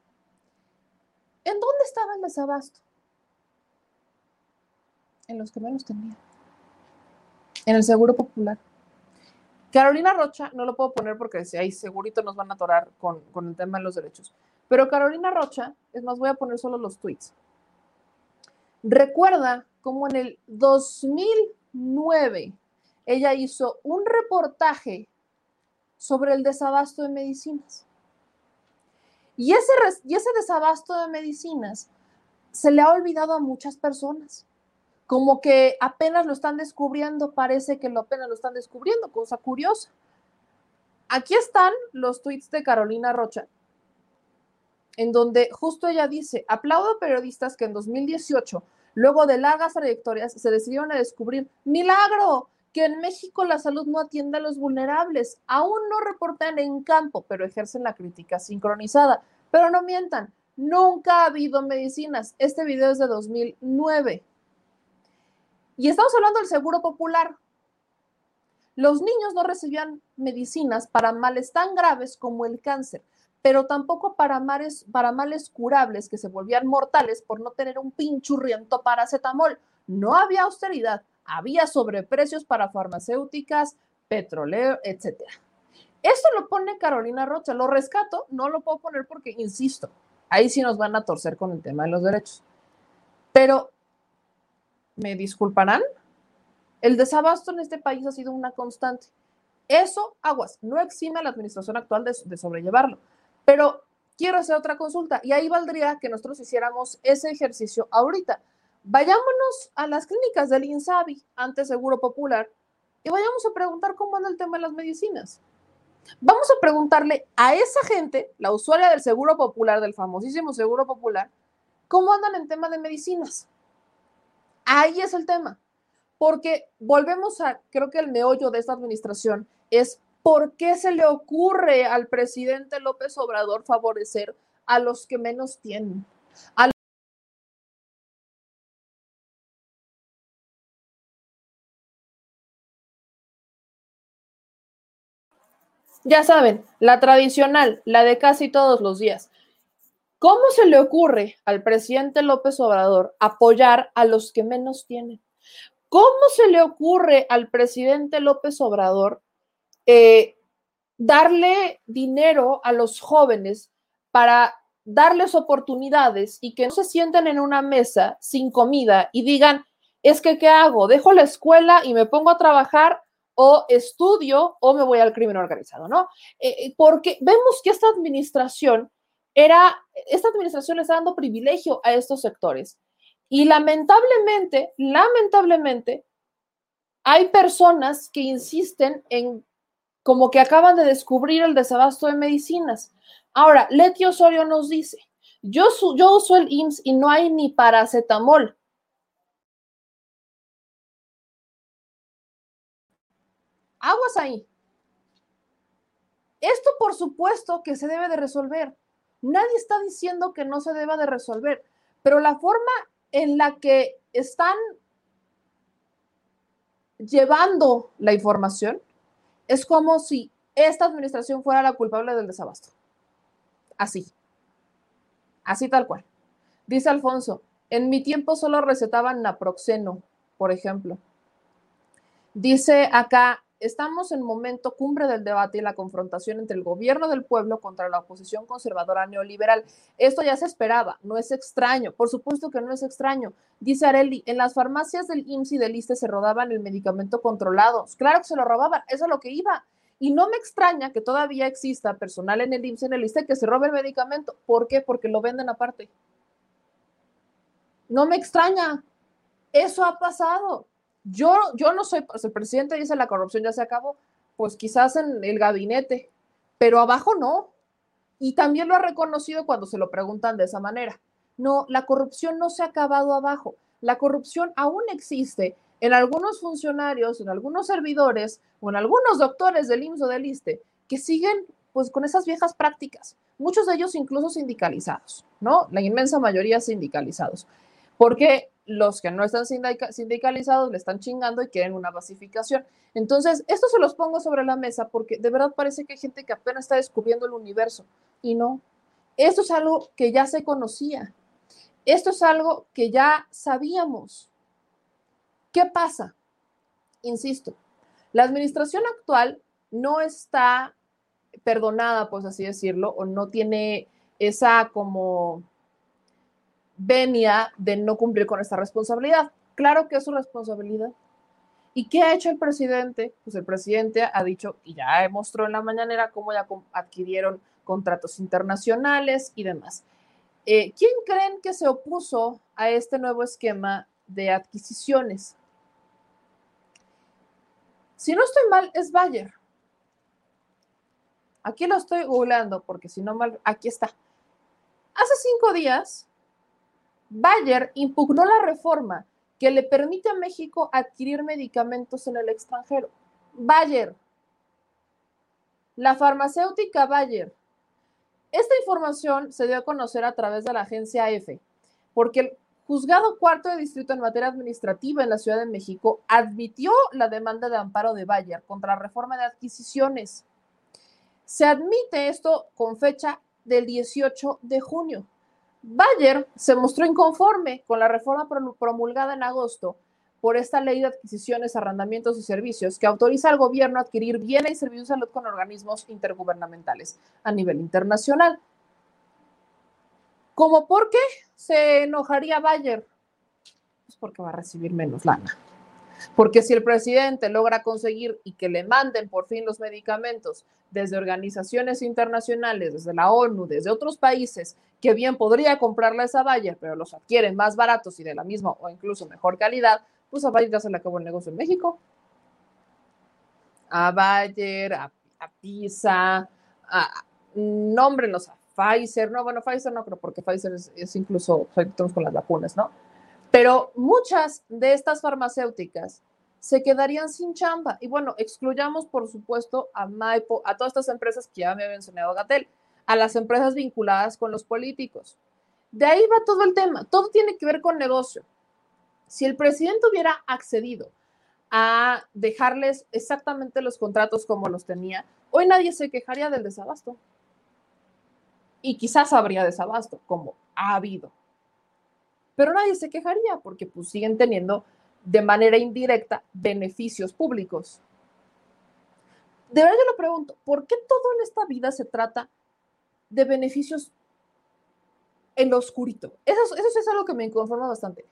¿En dónde estaba el desabasto? En los que menos tenían. En el Seguro Popular. Carolina Rocha, no lo puedo poner porque si ahí segurito nos van a atorar con, con el tema de los derechos. Pero Carolina Rocha, es más, voy a poner solo los tweets. Recuerda cómo en el 2009 ella hizo un reportaje sobre el desabasto de medicinas. Y ese, desabasto de medicinas se le ha olvidado a muchas personas. Como que apenas lo están descubriendo, parece que lo apenas lo están descubriendo, cosa curiosa. Aquí están los tweets de Carolina Rocha, en donde justo ella dice, aplaudo a periodistas que en 2018, luego de largas trayectorias, se decidieron a descubrir, milagro, que en México la salud no atiende a los vulnerables. Aún no reportan en campo, pero ejercen la crítica sincronizada. Pero no mientan, nunca ha habido medicinas. Este video es de 2009. Y estamos hablando del seguro popular. Los niños no recibían medicinas para males tan graves como el cáncer, pero tampoco para males, para males curables que se volvían mortales por no tener un pinchurriento paracetamol. No había austeridad, había sobreprecios para farmacéuticas, petróleo, etc. Esto lo pone Carolina Rocha, lo rescato, no lo puedo poner porque, insisto, ahí sí nos van a torcer con el tema de los derechos. Pero, ¿me disculparán? El desabasto en este país ha sido una constante. Eso, aguas, no exime a la administración actual de, de sobrellevarlo. Pero quiero hacer otra consulta y ahí valdría que nosotros hiciéramos ese ejercicio ahorita. Vayámonos a las clínicas del INSABI, antes Seguro Popular, y vayamos a preguntar cómo anda el tema de las medicinas. Vamos a preguntarle a esa gente, la usuaria del Seguro Popular, del famosísimo Seguro Popular, cómo andan en tema de medicinas. Ahí es el tema. Porque volvemos a, creo que el meollo de esta administración es por qué se le ocurre al presidente López Obrador favorecer a los que menos tienen, Ya saben, la tradicional, la de casi todos los días. ¿Cómo se le ocurre al presidente López Obrador apoyar a los que menos tienen? ¿Cómo se le ocurre al presidente López Obrador eh, darle dinero a los jóvenes para darles oportunidades y que no se sienten en una mesa sin comida y digan, es que, ¿qué hago? ¿Dejo la escuela y me pongo a trabajar o estudio o me voy al crimen organizado, ¿no? Eh, eh, porque vemos que esta administración era, esta administración está dando privilegio a estos sectores. Y lamentablemente, lamentablemente, hay personas que insisten en como que acaban de descubrir el desabasto de medicinas. Ahora, Leti Osorio nos dice, yo, yo uso el IMSS y no hay ni paracetamol. Aguas ahí. Esto por supuesto que se debe de resolver. Nadie está diciendo que no se deba de resolver, pero la forma en la que están llevando la información es como si esta administración fuera la culpable del desabasto. Así. Así tal cual. Dice Alfonso, en mi tiempo solo recetaban naproxeno, por ejemplo. Dice acá, estamos en momento cumbre del debate y la confrontación entre el gobierno del pueblo contra la oposición conservadora neoliberal. Esto ya se esperaba, no es extraño, por supuesto que no es extraño. Dice Areli, en las farmacias del IMSS y del ISTE se rodaban el medicamento controlado. Claro que se lo robaban, eso es lo que iba. Y no me extraña que todavía exista personal en el IMSS y en el ISTE que se robe el medicamento. ¿Por qué? Porque lo venden aparte. No me extraña. Eso ha pasado. Yo, yo no soy, el presidente dice la corrupción ya se acabó, pues quizás en el gabinete, pero abajo no. Y también lo ha reconocido cuando se lo preguntan de esa manera. No, la corrupción no se ha acabado abajo. La corrupción aún existe en algunos funcionarios, en algunos servidores o en algunos doctores del IMSS o del ISTE que siguen pues con esas viejas prácticas, muchos de ellos incluso sindicalizados, ¿no? La inmensa mayoría sindicalizados. Porque los que no están sindicalizados le están chingando y quieren una pacificación. Entonces, esto se los pongo sobre la mesa porque de verdad parece que hay gente que apenas está descubriendo el universo y no. Esto es algo que ya se conocía. Esto es algo que ya sabíamos. ¿Qué pasa? Insisto, la administración actual no está perdonada, pues así decirlo, o no tiene esa como venia de no cumplir con esta responsabilidad. Claro que es su responsabilidad. ¿Y qué ha hecho el presidente? Pues el presidente ha dicho, y ya mostró en la mañanera cómo ya adquirieron contratos internacionales y demás. Eh, ¿Quién creen que se opuso a este nuevo esquema de adquisiciones? Si no estoy mal, es Bayer. Aquí lo estoy googleando porque si no mal, aquí está. Hace cinco días, Bayer impugnó la reforma que le permite a México adquirir medicamentos en el extranjero. Bayer, la farmacéutica Bayer. Esta información se dio a conocer a través de la agencia EFE, porque el juzgado cuarto de distrito en materia administrativa en la Ciudad de México admitió la demanda de amparo de Bayer contra la reforma de adquisiciones. Se admite esto con fecha del 18 de junio. Bayer se mostró inconforme con la reforma promulgada en agosto por esta ley de adquisiciones, arrendamientos y servicios que autoriza al gobierno a adquirir bienes y servicios de salud con organismos intergubernamentales a nivel internacional. ¿Cómo por qué se enojaría Bayer? Pues porque va a recibir menos lana. Porque si el presidente logra conseguir y que le manden por fin los medicamentos desde organizaciones internacionales, desde la ONU, desde otros países, que bien podría comprarla esa Bayer, pero los adquieren más baratos y de la misma o incluso mejor calidad, pues a Bayer ya se le acabó el negocio en México. A Bayer, a, PISA, a, nómbrenos a Pfizer, no, bueno, Pfizer no creo, porque Pfizer es, incluso, estamos con las vacunas, ¿no? Pero muchas de estas farmacéuticas se quedarían sin chamba. Y bueno, excluyamos, por supuesto, a Maipo, a todas estas empresas que ya me ha mencionado Gatel, a las empresas vinculadas con los políticos. De ahí va todo el tema. Todo tiene que ver con negocio. Si el presidente hubiera accedido a dejarles exactamente los contratos como los tenía, hoy nadie se quejaría del desabasto. y quizás habría desabasto, como ha habido. Pero nadie se quejaría porque pues, siguen teniendo de manera indirecta beneficios públicos. De verdad yo lo pregunto, ¿por qué todo en esta vida se trata de beneficios en lo oscurito? Eso, eso es algo que me inconforma bastante.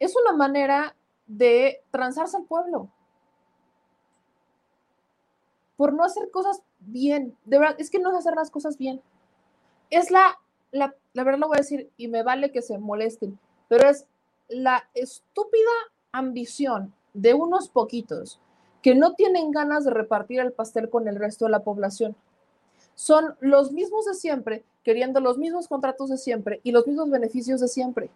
Es una manera de transarse al pueblo. Por no hacer cosas bien. De verdad, es que no es hacer las cosas bien. Es la, la, la verdad lo voy a decir y me vale que se molesten, pero es la estúpida ambición de unos poquitos que no tienen ganas de repartir el pastel con el resto de la población. Son los mismos de siempre, queriendo los mismos contratos de siempre y los mismos beneficios de siempre.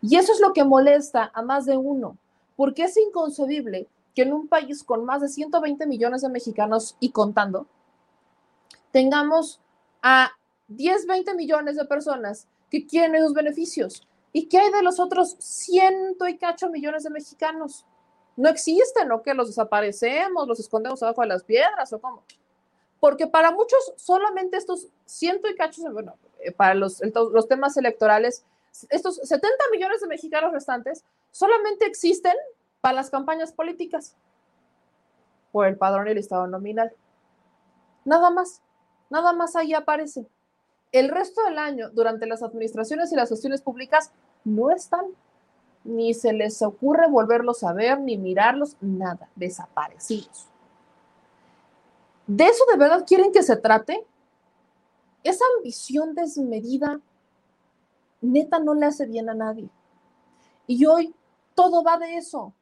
Y eso es lo que molesta a más de uno, porque es inconcebible que en un país con más de 120 millones de mexicanos y contando, tengamos a 10, 20 millones de personas que quieren esos beneficios. ¿Y qué hay de los otros ciento y cacho millones de mexicanos? No existen, ¿o que los desaparecemos, los escondemos abajo de las piedras o cómo? Porque para muchos solamente estos ciento y cacho, bueno, eh, para los, los temas electorales, estos 70 millones de mexicanos restantes solamente existen para las campañas políticas por el padrón y el estado nominal. Nada más, nada más ahí aparece. El resto del año, durante las administraciones y las gestiones públicas, no están. Ni se les ocurre volverlos a ver, ni mirarlos, nada, desaparecidos. ¿De eso de verdad quieren que se trate? Esa ambición desmedida, neta, no le hace bien a nadie. Y hoy todo va de eso,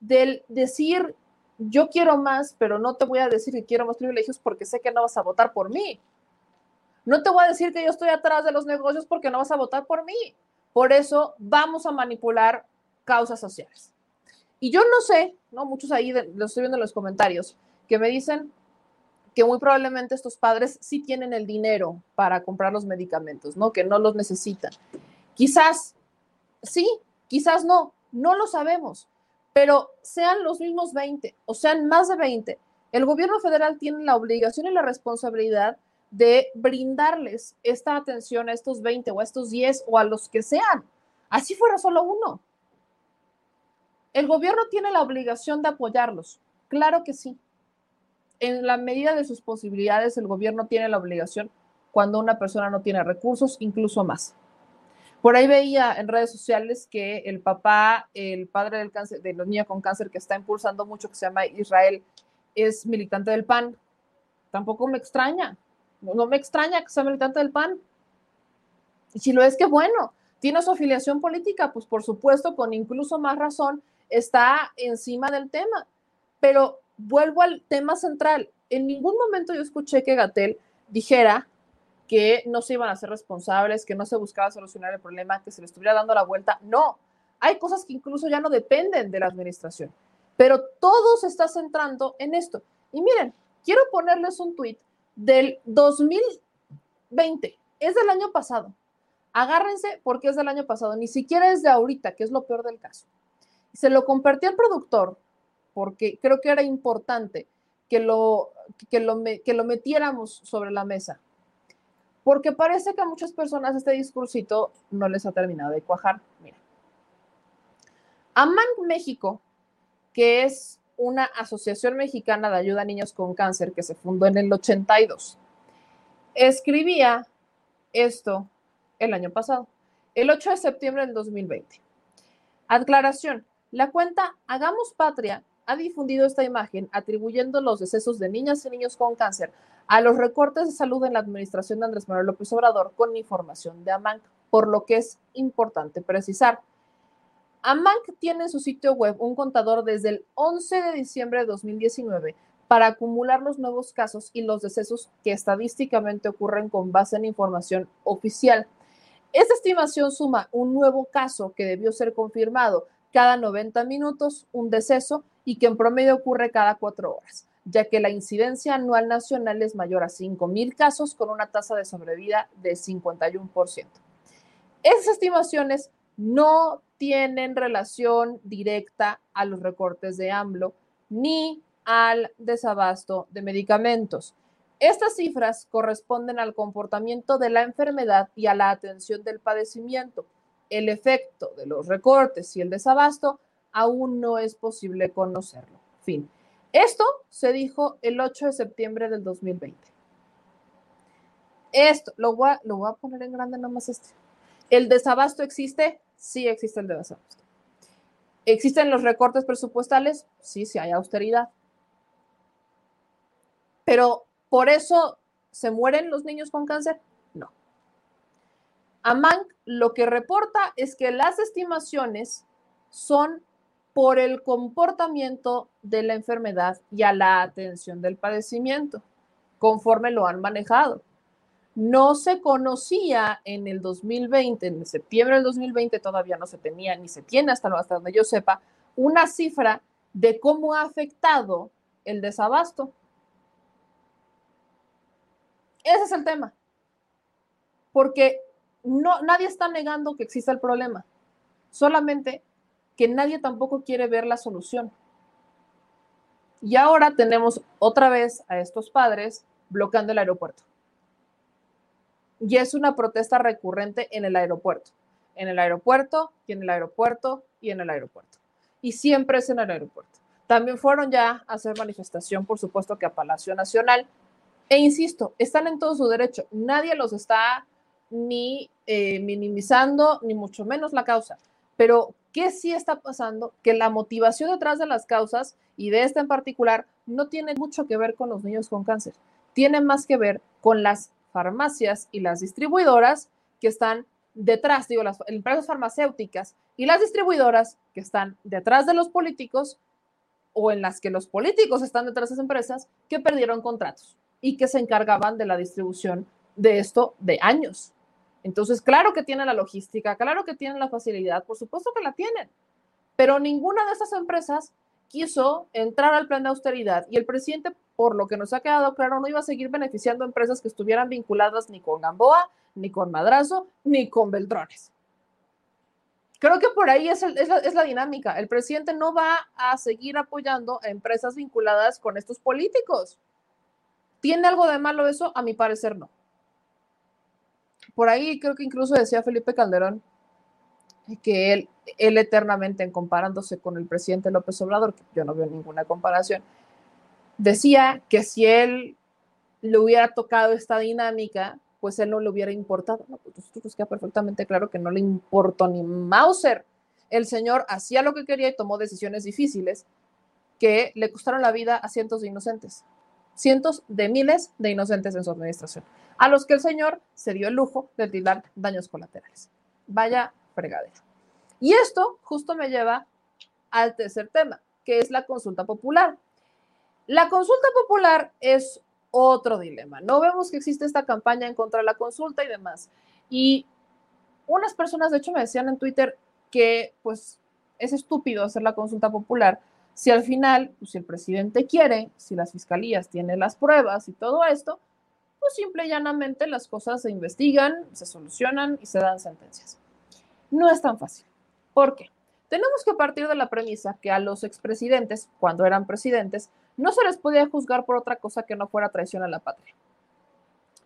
del decir, yo quiero más, pero no te voy a decir que quiero más privilegios porque sé que no vas a votar por mí. No te voy a decir que yo estoy atrás de los negocios porque no vas a votar por mí. Por eso vamos a manipular causas sociales. Y yo no sé, ¿no? Muchos ahí, lo estoy viendo en los comentarios, que me dicen que muy probablemente estos padres sí tienen el dinero para comprar los medicamentos, ¿no? Que no los necesitan. Quizás sí, quizás no, no lo sabemos, pero sean los mismos 20 o sean más de 20, el gobierno federal tiene la obligación y la responsabilidad de brindarles esta atención a estos 20 o a estos 10 o a los que sean. Así fuera solo uno. El gobierno tiene la obligación de apoyarlos. Claro que sí. En la medida de sus posibilidades, el gobierno tiene la obligación cuando una persona no tiene recursos, incluso más. Por ahí veía en redes sociales que el papá, el padre del cáncer, de los niños con cáncer que está impulsando mucho, que se llama Israel, es militante del PAN. Tampoco me extraña. No, me extraña que sea militante del PAN. Y si lo es, que bueno. Tiene su afiliación política, pues por supuesto, con incluso más razón, está encima del tema. Pero vuelvo al tema central. En ningún momento yo escuché que Gatel dijera que no se iban a ser responsables, que no se buscaba solucionar el problema, que se le estuviera dando la vuelta. No, hay cosas que incluso ya no dependen de la administración, pero todo se está centrando en esto. Y miren, quiero ponerles un tuit del 2020, es del año pasado. Agárrense porque es del año pasado, ni siquiera es de ahorita, que es lo peor del caso. Se lo compartí al productor porque creo que era importante que lo, que lo, que lo metiéramos sobre la mesa, porque parece que a muchas personas este discursito no les ha terminado de cuajar. Mira, AMAN México, que es una asociación mexicana de ayuda a niños con cáncer que se fundó en el 82. Escribía esto el año pasado, el 8 de septiembre del 2020. Aclaración, la cuenta Hagamos Patria ha difundido esta imagen atribuyendo los decesos de niñas y niños con cáncer a los recortes de salud en la administración de Andrés Manuel López Obrador con información de AMANC, por lo que es importante precisar AMANC tiene en su sitio web un contador desde el 11 de diciembre de 2019 para acumular los nuevos casos y los decesos que estadísticamente ocurren con base en información oficial. Esta estimación suma un nuevo caso que debió ser confirmado cada 90 minutos, un deceso y que en promedio ocurre cada cuatro horas, ya que la incidencia anual nacional es mayor a 5.000 casos con una tasa de sobrevida de 51%. Esas estimaciones no tienen relación directa a los recortes de AMLO ni al desabasto de medicamentos. Estas cifras corresponden al comportamiento de la enfermedad y a la atención del padecimiento. El efecto de los recortes y el desabasto aún no es posible conocerlo. Fin. Esto se dijo el 8 de septiembre del 2020. Esto, lo voy a, lo voy a poner en grande nomás este. ¿El desabasto existe? Sí existe el desabasto. ¿Existen los recortes presupuestales? Sí, sí hay austeridad. Pero por eso se mueren los niños con cáncer? No. AMANC lo que reporta es que las estimaciones son por el comportamiento de la enfermedad y a la atención del padecimiento, conforme lo han manejado. No se conocía en el 2020, en septiembre del 2020 todavía no se tenía, ni se tiene hasta, hasta donde yo sepa, una cifra de cómo ha afectado el desabasto. Ese es el tema. Porque no, nadie está negando que exista el problema. Solamente que nadie tampoco quiere ver la solución. Y ahora tenemos otra vez a estos padres bloqueando el aeropuerto. Y es una protesta recurrente en el aeropuerto, en el aeropuerto y en el aeropuerto y en el aeropuerto. Y siempre es en el aeropuerto. También fueron ya a hacer manifestación, por supuesto, que a Palacio Nacional. E insisto, están en todo su derecho. Nadie los está ni eh, minimizando, ni mucho menos la causa. Pero ¿Qué sí está pasando? Que la motivación detrás de las causas y de esta en particular no tiene mucho que ver con los niños con cáncer, tiene más que ver con las farmacias y las distribuidoras que están detrás, digo, las empresas farmacéuticas y las distribuidoras que están detrás de los políticos o en las que los políticos están detrás de esas empresas que perdieron contratos y que se encargaban de la distribución de esto de años. Entonces, claro que tienen la logística, claro que tienen la facilidad, por supuesto que la tienen, pero ninguna de estas empresas quiso entrar al plan de austeridad y el presidente, por lo que nos ha quedado claro, no iba a seguir beneficiando a empresas que estuvieran vinculadas ni con Gamboa, ni con Madrazo, ni con Beltrones. Creo que por ahí es, la, dinámica. El presidente no va a seguir apoyando a empresas vinculadas con estos políticos. ¿Tiene algo de malo eso? A mi parecer no. Por ahí creo que incluso decía Felipe Calderón que él, él eternamente, en comparándose con el presidente López Obrador, que yo no veo ninguna comparación, decía que si él le hubiera tocado esta dinámica, pues él no le hubiera importado. No, pues nos queda perfectamente claro que no le importó ni Mauser. El señor hacía lo que quería y tomó decisiones difíciles que le costaron la vida a cientos de inocentes cientos de miles de inocentes en su administración, a los que el señor se dio el lujo de tirar daños colaterales. Vaya fregadera. Y esto justo me lleva al tercer tema, que es la consulta popular. La consulta popular es otro dilema. No vemos que existe esta campaña en contra de la consulta y demás. Y unas personas, de hecho, me decían en Twitter que pues es estúpido hacer la consulta popular si al final, pues, si el presidente quiere, si las fiscalías tienen las pruebas y todo esto, pues simple y llanamente las cosas se investigan, se solucionan y se dan sentencias. No es tan fácil. ¿Por qué? Tenemos que partir de la premisa que a los expresidentes, cuando eran presidentes, no se les podía juzgar por otra cosa que no fuera traición a la patria.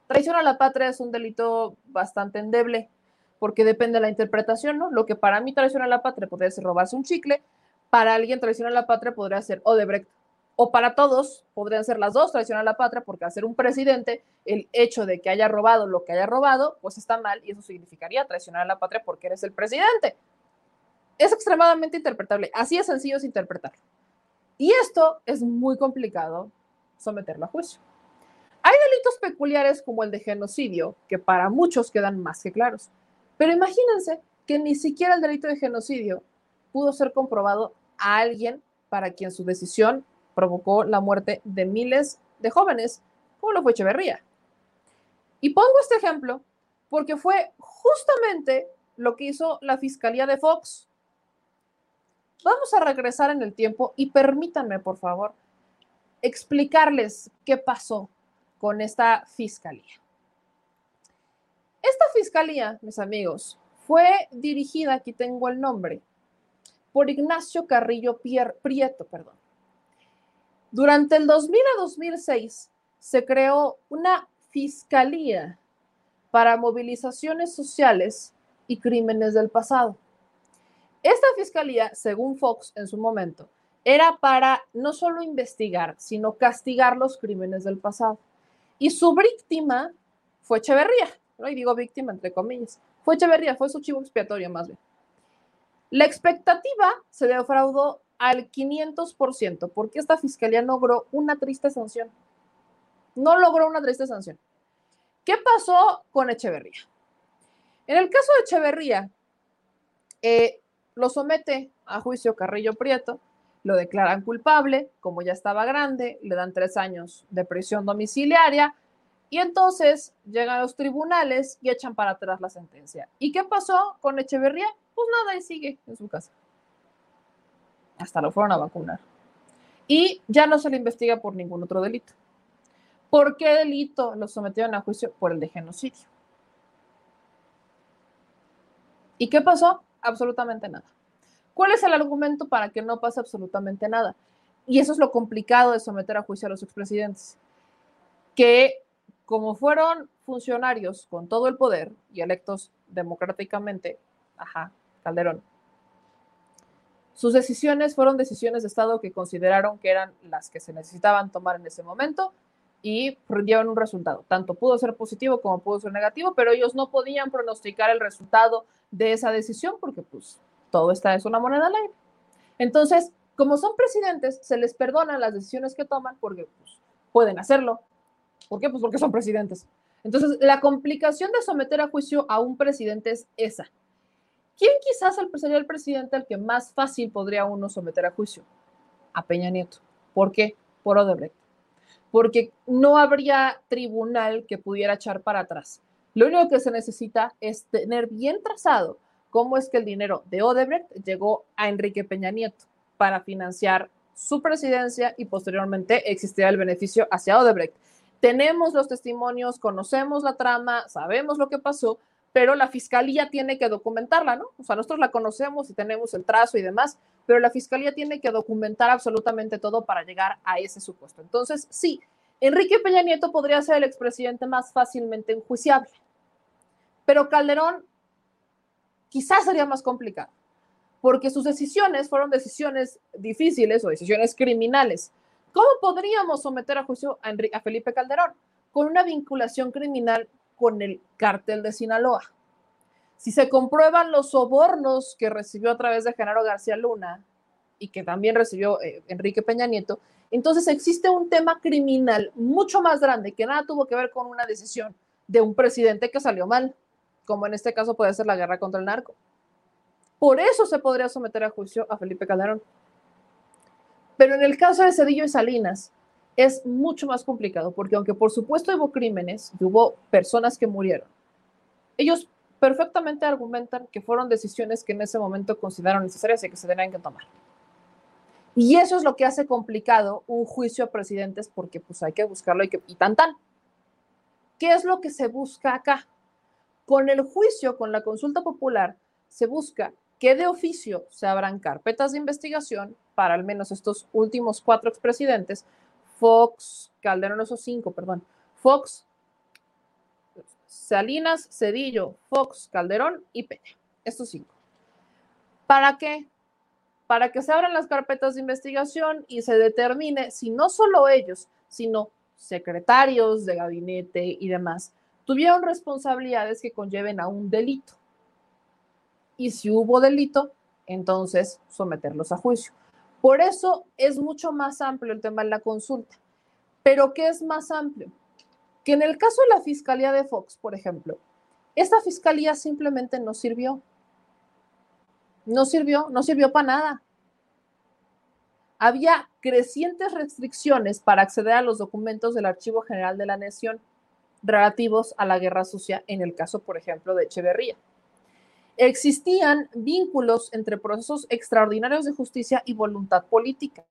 Traición a la patria es un delito bastante endeble, porque depende de la interpretación, ¿no? Lo que para mí traición a la patria podría ser robarse un chicle, para alguien traicionar a la patria podría ser Odebrecht. O para todos podrían ser las dos traicionar a la patria, porque al ser un presidente, el hecho de que haya robado lo que haya robado, pues está mal y eso significaría traicionar a la patria porque eres el presidente. Es extremadamente interpretable. Así es sencillo es interpretarlo. Y esto es muy complicado someterlo a juicio. Hay delitos peculiares como el de genocidio, que para muchos quedan más que claros. Pero imagínense que ni siquiera el delito de genocidio pudo ser comprobado a alguien para quien su decisión provocó la muerte de miles de jóvenes, como lo fue Echeverría. Y pongo este ejemplo porque fue justamente lo que hizo la Fiscalía de Fox. Vamos a regresar en el tiempo y permítanme, por favor, explicarles qué pasó con esta fiscalía. Esta fiscalía, mis amigos, fue dirigida, aquí tengo el nombre, por Ignacio Carrillo Prieto. Perdón. Durante el 2000 a 2006, se creó una fiscalía para movilizaciones sociales y crímenes del pasado. Esta fiscalía, según Fox en su momento, era para no solo investigar, sino castigar los crímenes del pasado. Y su víctima fue Echeverría, ¿no? y digo víctima entre comillas, fue Echeverría, fue su chivo expiatorio más bien. La expectativa se defraudó al 500% porque esta fiscalía logró una triste sanción. No logró una triste sanción. ¿Qué pasó con Echeverría? En el caso de Echeverría, eh, lo somete a juicio Carrillo Prieto, lo declaran culpable, como ya estaba grande, le dan tres años de prisión domiciliaria y entonces llegan a los tribunales y echan para atrás la sentencia. ¿Y qué pasó con Echeverría? Pues nada, y sigue en su casa. Hasta lo fueron a vacunar. Y ya no se le investiga por ningún otro delito. ¿Por qué delito lo sometieron a juicio? Por el de genocidio. ¿Y qué pasó? Absolutamente nada. ¿Cuál es el argumento para que no pase absolutamente nada? Y eso es lo complicado de someter a juicio a los expresidentes. Que como fueron funcionarios con todo el poder y electos democráticamente, ajá, Calderón, sus decisiones fueron decisiones de Estado que consideraron que eran las que se necesitaban tomar en ese momento y dieron un resultado. Tanto pudo ser positivo como pudo ser negativo, pero ellos no podían pronosticar el resultado de esa decisión porque pues todo está es una moneda al aire. Entonces, como son presidentes, se les perdonan las decisiones que toman porque pues, pueden hacerlo. ¿Por qué? Pues porque son presidentes. Entonces, la complicación de someter a juicio a un presidente es esa. ¿Quién quizás sería el presidente al que más fácil podría uno someter a juicio? A Peña Nieto. ¿Por qué? Por Odebrecht. Porque no habría tribunal que pudiera echar para atrás. Lo único que se necesita es tener bien trazado cómo es que el dinero de Odebrecht llegó a Enrique Peña Nieto para financiar su presidencia y posteriormente existirá el beneficio hacia Odebrecht. Tenemos los testimonios, conocemos la trama, sabemos lo que pasó, pero la fiscalía tiene que documentarla, ¿no? O sea, nosotros la conocemos y tenemos el trazo y demás, pero la fiscalía tiene que documentar absolutamente todo para llegar a ese supuesto. Entonces, sí, Enrique Peña Nieto podría ser el expresidente más fácilmente enjuiciable, pero Calderón quizás sería más complicado, porque sus decisiones fueron decisiones difíciles o decisiones criminales. ¿Cómo podríamos someter a juicio a, Felipe Calderón? Con una vinculación criminal con el cártel de Sinaloa. Si se comprueban los sobornos que recibió a través de Genaro García Luna y que también recibió eh, Enrique Peña Nieto, entonces existe un tema criminal mucho más grande que nada tuvo que ver con una decisión de un presidente que salió mal como en este caso puede ser la guerra contra el narco. Por eso se podría someter a juicio a Felipe Calderón. Pero en el caso de Cedillo y Salinas es mucho más complicado, porque aunque por supuesto hubo crímenes y hubo personas que murieron, ellos perfectamente argumentan que fueron decisiones que en ese momento consideraron necesarias y que se tenían que tomar. Y eso es lo que hace complicado un juicio a presidentes porque pues hay que buscarlo y, que, y tan tan. ¿Qué es lo que se busca acá? Con el juicio, con la consulta popular, se busca que de oficio se abran carpetas de investigación para al menos estos últimos cuatro expresidentes, Fox, Calderón, esos cinco, perdón, Fox, Salinas, Cedillo, Fox, Calderón y Peña, estos cinco. ¿Para qué? Para que se abran las carpetas de investigación y se determine si no solo ellos, sino secretarios de gabinete y demás tuvieron responsabilidades que conlleven a un delito. Y si hubo delito, entonces someterlos a juicio. Por eso es mucho más amplio el tema de la consulta. Pero ¿qué es más amplio? Que en el caso de la Fiscalía de Fox, por ejemplo, esta fiscalía simplemente no sirvió. No sirvió, no sirvió para nada. Había crecientes restricciones para acceder a los documentos del Archivo General de la Nación relativos a la guerra sucia en el caso, por ejemplo, de Echeverría. Existían vínculos entre procesos extraordinarios de justicia y voluntad política.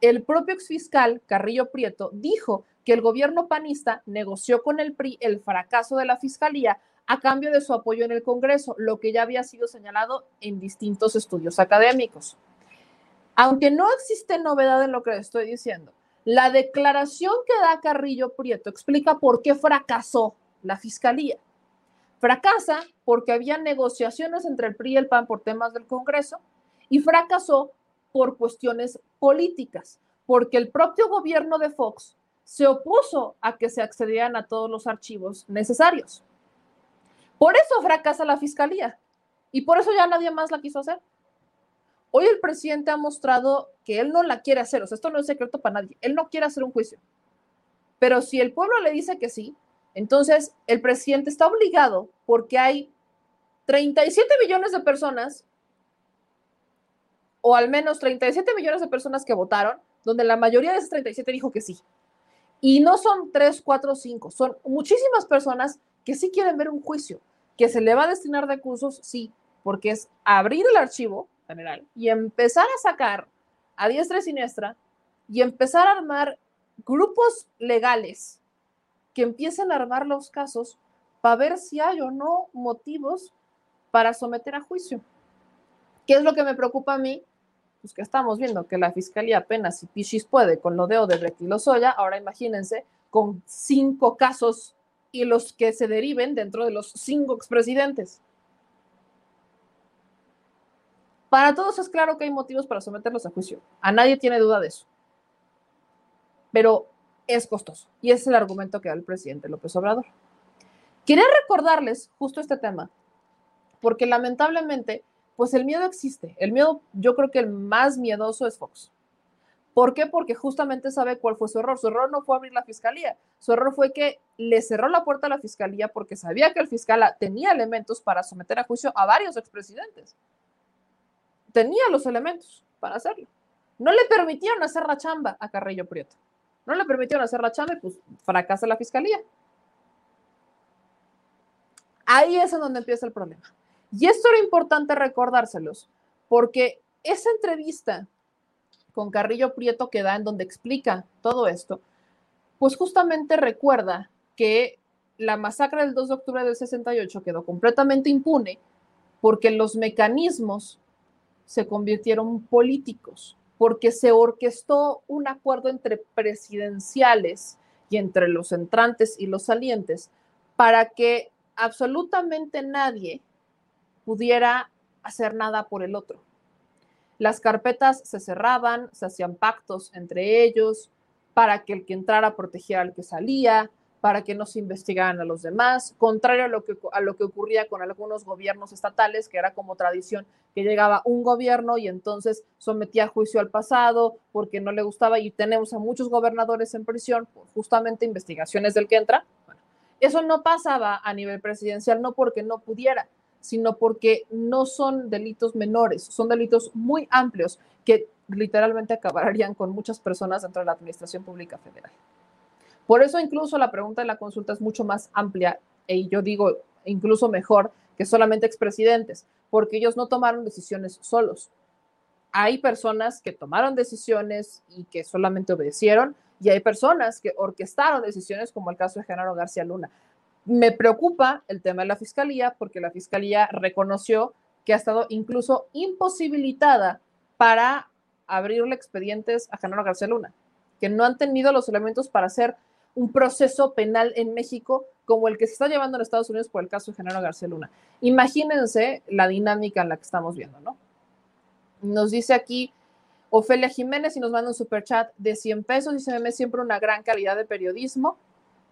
El propio exfiscal Carrillo Prieto dijo que el gobierno panista negoció con el PRI el fracaso de la fiscalía a cambio de su apoyo en el Congreso, lo que ya había sido señalado en distintos estudios académicos. Aunque no existe novedad en lo que estoy diciendo, La declaración que da Carrillo Prieto explica por qué fracasó la fiscalía. Fracasa porque había negociaciones entre el PRI y el PAN por temas del Congreso y fracasó por cuestiones políticas, porque el propio gobierno de Fox se opuso a que se accedieran a todos los archivos necesarios. Por eso fracasa la fiscalía y por eso ya nadie más la quiso hacer. Hoy el presidente ha mostrado que él no la quiere hacer, o sea, esto no es secreto para nadie, él no quiere hacer un juicio. Pero si el pueblo le dice que sí, entonces el presidente está obligado porque hay 37 millones de personas, o al menos 37 millones de personas que votaron, donde la mayoría de esas 37 dijo que sí. Y no son 3, 4, 5, son muchísimas personas que sí quieren ver un juicio, que se le va a destinar recursos, sí, porque es abrir el archivo, general y empezar a sacar a diestra y siniestra y empezar a armar grupos legales que empiecen a armar los casos para ver si hay o no motivos para someter a juicio. ¿Qué es lo que me preocupa a mí? Pues que estamos viendo que la fiscalía apenas si Pichis puede con lo de Odebrecht y Lozoya, ahora imagínense con cinco casos y los que se deriven dentro de los cinco expresidentes. Para todos es claro que hay motivos para someterlos a juicio. A nadie tiene duda de eso. Pero es costoso. Y es el argumento que da el presidente López Obrador. Quería recordarles justo este tema, porque lamentablemente, pues el miedo existe. El miedo, yo creo que el más miedoso es Fox. ¿Por qué? Porque justamente sabe cuál fue su error. Su error no fue abrir la fiscalía. Su error fue que le cerró la puerta a la fiscalía porque sabía que el fiscal tenía elementos para someter a juicio a varios expresidentes tenía los elementos para hacerlo. No le permitieron hacer la chamba a Carrillo Prieto. No le permitieron hacer la chamba y pues fracasa la fiscalía. Ahí es en donde empieza el problema. Y esto era importante recordárselos, porque esa entrevista con Carrillo Prieto que da en donde explica todo esto, pues justamente recuerda que la masacre del 2 de octubre del 68 quedó completamente impune porque los mecanismos se convirtieron políticos, porque se orquestó un acuerdo entre presidenciales y entre los entrantes y los salientes para que absolutamente nadie pudiera hacer nada por el otro. Las carpetas se cerraban, se hacían pactos entre ellos para que el que entrara protegiera al que salía, para que no se investigaran a los demás, contrario a lo, que, a lo que ocurría con algunos gobiernos estatales, que era como tradición que llegaba un gobierno y entonces sometía a juicio al pasado porque no le gustaba y tenemos a muchos gobernadores en prisión por justamente investigaciones del que entra. Eso no pasaba a nivel presidencial, no porque no pudiera, sino porque no son delitos menores, son delitos muy amplios que literalmente acabarían con muchas personas dentro de la Administración Pública Federal. Por eso incluso la pregunta de la consulta es mucho más amplia y yo digo incluso mejor que solamente expresidentes, porque ellos no tomaron decisiones solos. Hay personas que tomaron decisiones y que solamente obedecieron, y hay personas que orquestaron decisiones, como el caso de Genaro García Luna. Me preocupa el tema de la fiscalía, porque la fiscalía reconoció que ha estado incluso imposibilitada para abrirle expedientes a Genaro García Luna, que no han tenido los elementos para hacer un proceso penal en México como el que se está llevando en Estados Unidos por el caso de Genaro García Luna. Imagínense la dinámica en la que estamos viendo, ¿no? Nos dice aquí Ofelia Jiménez y nos manda un super chat de 100 pesos se me siempre una gran calidad de periodismo.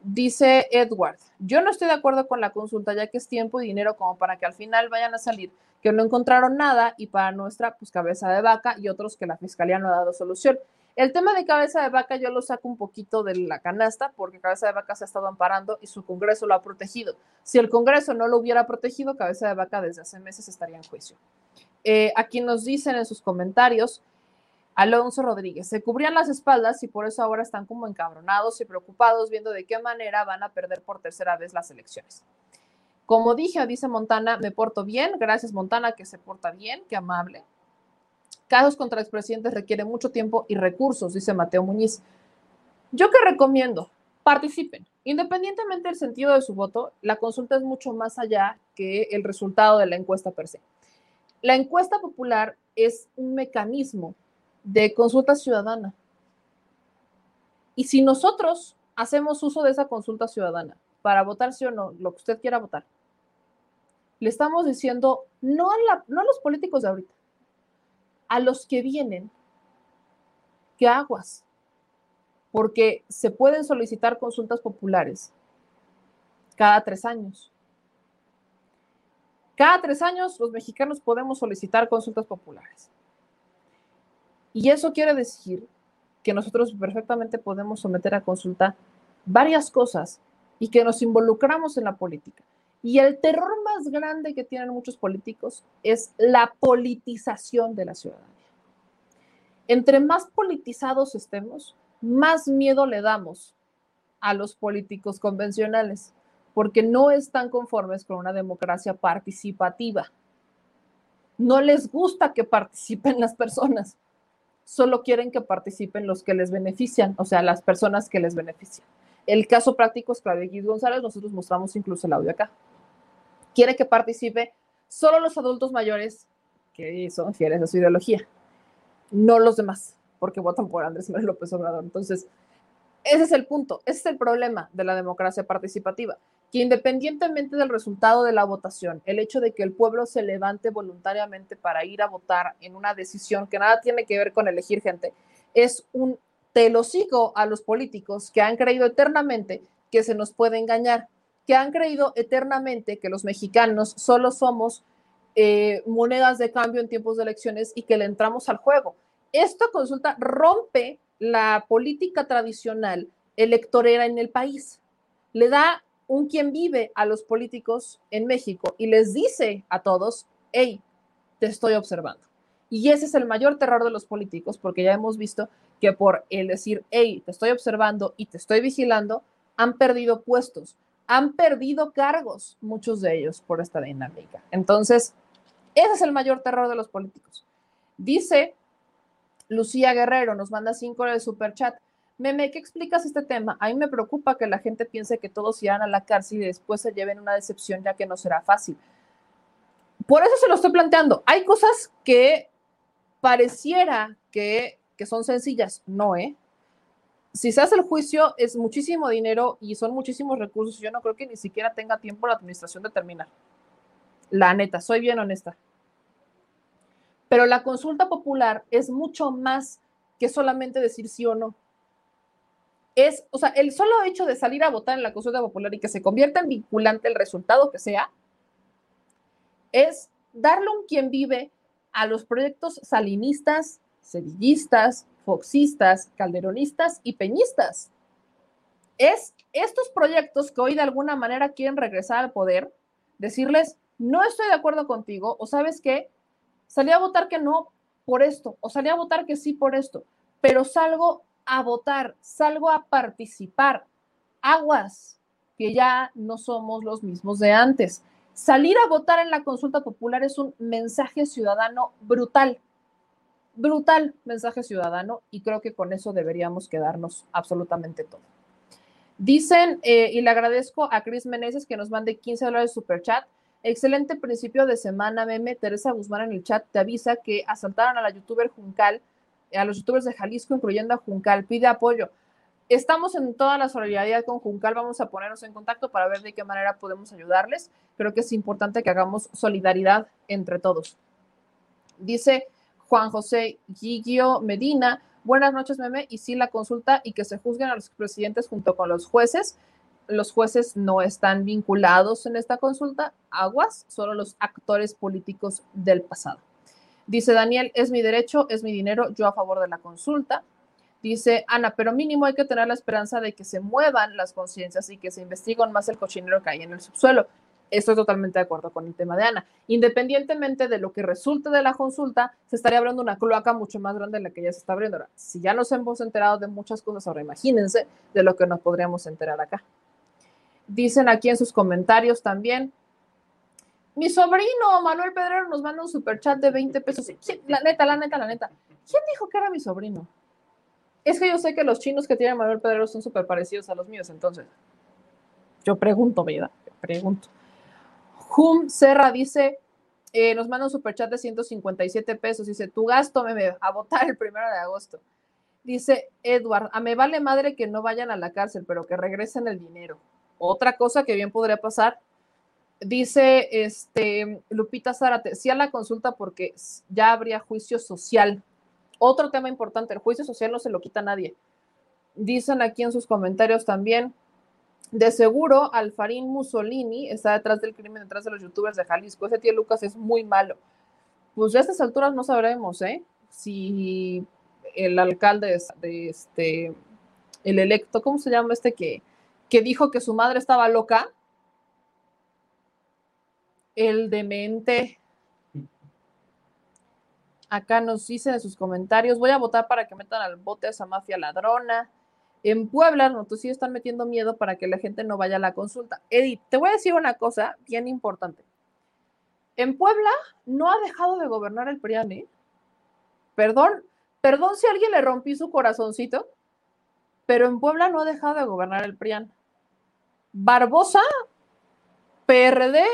Dice Edward, yo no estoy de acuerdo con la consulta ya que es tiempo y dinero como para que al final vayan a salir que no encontraron nada y para nuestra pues cabeza de vaca y otros que la fiscalía no ha dado solución. El tema de cabeza de vaca yo lo saco un poquito de la canasta porque cabeza de vaca se ha estado amparando y su Congreso lo ha protegido. Si el Congreso no lo hubiera protegido, cabeza de vaca desde hace meses estaría en juicio. Eh, aquí nos dicen en sus comentarios, Alonso Rodríguez, se cubrían las espaldas y por eso ahora están como encabronados y preocupados viendo de qué manera van a perder por tercera vez las elecciones. Como dije, dice Montana, me porto bien, gracias Montana que se porta bien, qué amable. Casos contra expresidentes requieren mucho tiempo y recursos, dice Mateo Muñiz. Yo que recomiendo, participen. Independientemente del sentido de su voto, la consulta es mucho más allá que el resultado de la encuesta per se. La encuesta popular es un mecanismo de consulta ciudadana. Y si nosotros hacemos uso de esa consulta ciudadana para votar sí o no, lo que usted quiera votar, le estamos diciendo no a, la, no a los políticos de ahorita, a los que vienen, que aguas, porque se pueden solicitar consultas populares cada tres años. Cada tres años los mexicanos podemos solicitar consultas populares. Y eso quiere decir que nosotros perfectamente podemos someter a consulta varias cosas y que nos involucramos en la política. Y el terror más grande que tienen muchos políticos es la politización de la ciudadanía. Entre más politizados estemos, más miedo le damos a los políticos convencionales, porque no están conformes con una democracia participativa. No les gusta que participen las personas, solo quieren que participen los que les benefician, o sea, las personas que les benefician. El caso práctico es Claudia X González, nosotros mostramos incluso el audio acá. Quiere que participe solo los adultos mayores que son fieles a su ideología, no los demás, porque votan por Andrés Manuel López Obrador. Entonces, ese es el punto, ese es el problema de la democracia participativa, que independientemente del resultado de la votación, el hecho de que el pueblo se levante voluntariamente para ir a votar en una decisión que nada tiene que ver con elegir gente, es un telocico a los políticos que han creído eternamente que se nos puede engañar, que han creído eternamente que los mexicanos solo somos eh, monedas de cambio en tiempos de elecciones y que le entramos al juego. Esta consulta rompe la política tradicional electorera en el país. Le da un quien vive a los políticos en México y les dice a todos, hey, te estoy observando. Y ese es el mayor terror de los políticos, porque ya hemos visto que por el decir, hey, te estoy observando y te estoy vigilando, han perdido puestos, han perdido cargos, muchos de ellos, por esta dinámica. Entonces, ese es el mayor terror de los políticos. Dice Lucía Guerrero, nos manda cinco de super chat. Meme, ¿qué explicas este tema? A mí me preocupa que la gente piense que todos irán a la cárcel y después se lleven una decepción, ya que no será fácil. Por eso se lo estoy planteando. Hay cosas que pareciera que, que son sencillas, no, ¿eh? Si se hace el juicio, es muchísimo dinero y son muchísimos recursos. Yo no creo que ni siquiera tenga tiempo la administración de terminar. La neta, soy bien honesta. Pero la consulta popular es mucho más que solamente decir sí o no. Es, o sea, el solo hecho de salir a votar en la consulta popular y que se convierta en vinculante el resultado que sea, es darle un quien vive a los proyectos salinistas, sedillistas, foxistas, calderonistas y peñistas. Es estos proyectos que hoy de alguna manera quieren regresar al poder, decirles, no estoy de acuerdo contigo, o sabes qué, salí a votar que no por esto, o salí a votar que sí por esto, pero salgo a votar, salgo a participar. Aguas, que ya no somos los mismos de antes. Salir a votar en la consulta popular es un mensaje ciudadano brutal, brutal mensaje ciudadano y creo que con eso deberíamos quedarnos absolutamente todo. Dicen, eh, y le agradezco a Cris Meneses que nos mande 15 dólares super chat. Excelente principio de semana, meme. Teresa Guzmán en el chat te avisa que asaltaron a la youtuber Juncal, a los youtubers de Jalisco, incluyendo a Juncal. Pide apoyo. Estamos en toda la solidaridad con Juncal. Vamos a ponernos en contacto para ver de qué manera podemos ayudarles. Creo que es importante que hagamos solidaridad entre todos. Dice Juan José Guigio Medina. Buenas noches, meme. Y sí, la consulta y que se juzguen a los presidentes junto con los jueces los jueces no están vinculados en esta consulta, aguas, solo los actores políticos del pasado. Dice Daniel, es mi derecho, es mi dinero, yo a favor de la consulta. Dice Ana, pero mínimo hay que tener la esperanza de que se muevan las conciencias y que se investiguen más el cochinero que hay en el subsuelo. Estoy totalmente de acuerdo con el tema de Ana. Independientemente de lo que resulte de la consulta, se estaría abriendo una cloaca mucho más grande de la que ya se está abriendo. Ahora, si ya nos hemos enterado de muchas cosas, ahora imagínense de lo que nos podríamos enterar acá. Dicen aquí en sus comentarios también. Mi sobrino Manuel Pedrero nos manda un super chat de 20 pesos. La neta, la neta, la neta. ¿Quién dijo que era mi sobrino? Es que yo sé que los chinos que tiene Manuel Pedrero son súper parecidos a los míos, entonces. Yo pregunto, ¿verdad? pregunto. Hum Serra dice, eh, nos manda un super chat de 157 pesos. Dice, tu gasto, me a votar el primero de agosto. Dice Edward, a me vale madre que no vayan a la cárcel, pero que regresen el dinero. Otra cosa que bien podría pasar, dice este Lupita Zárate, sí a la consulta porque ya habría juicio social. Otro tema importante, el juicio social no se lo quita nadie. Dicen aquí en sus comentarios también, de seguro Alfarín Mussolini está detrás del crimen, detrás de los youtubers de Jalisco. Ese tío Lucas es muy malo. Pues ya a estas alturas no sabremos, ¿eh? Si el alcalde de este, el electo, ¿cómo se llama este que, que dijo que su madre estaba loca? El demente. Acá nos dicen en sus comentarios, voy a votar para que metan al bote a esa mafia ladrona. En Puebla, no, tú sí están metiendo miedo para que la gente no vaya a la consulta. Edith, te voy a decir una cosa bien importante. En Puebla no ha dejado de gobernar el PRIAN, ¿eh? Perdón, Perdón si alguien le rompí su corazoncito, pero en Puebla no ha dejado de gobernar el PRIAN. Barbosa, PRD,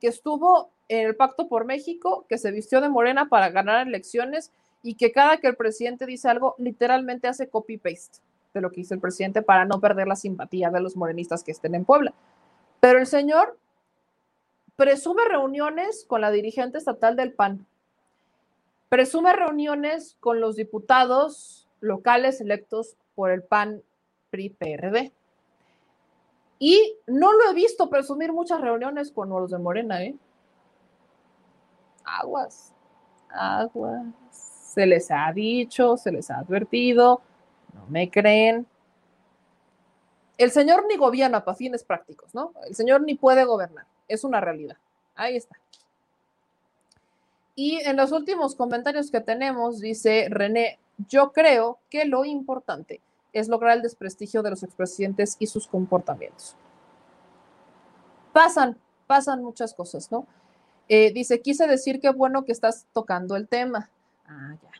que estuvo en el Pacto por México, que se vistió de morena para ganar elecciones y que cada que el presidente dice algo, literalmente hace copy-paste de lo que hizo el presidente para no perder la simpatía de los morenistas que estén en Puebla. Pero el señor presume reuniones con la dirigente estatal del PAN, Presume reuniones con los diputados locales electos por el PAN PRI PRD. Y no lo he visto presumir muchas reuniones con los de Morena, ¿eh? Aguas, aguas. Se les ha dicho, se les ha advertido, no me creen. El señor ni gobierna para fines prácticos, ¿no? El señor ni puede gobernar, es una realidad. Ahí está. Y en los últimos comentarios que tenemos, dice René, yo creo que lo importante es lograr el desprestigio de los expresidentes y sus comportamientos. Pasan, pasan muchas cosas, ¿no? Eh, dice, quise decir que bueno que estás tocando el tema. Ah, ya.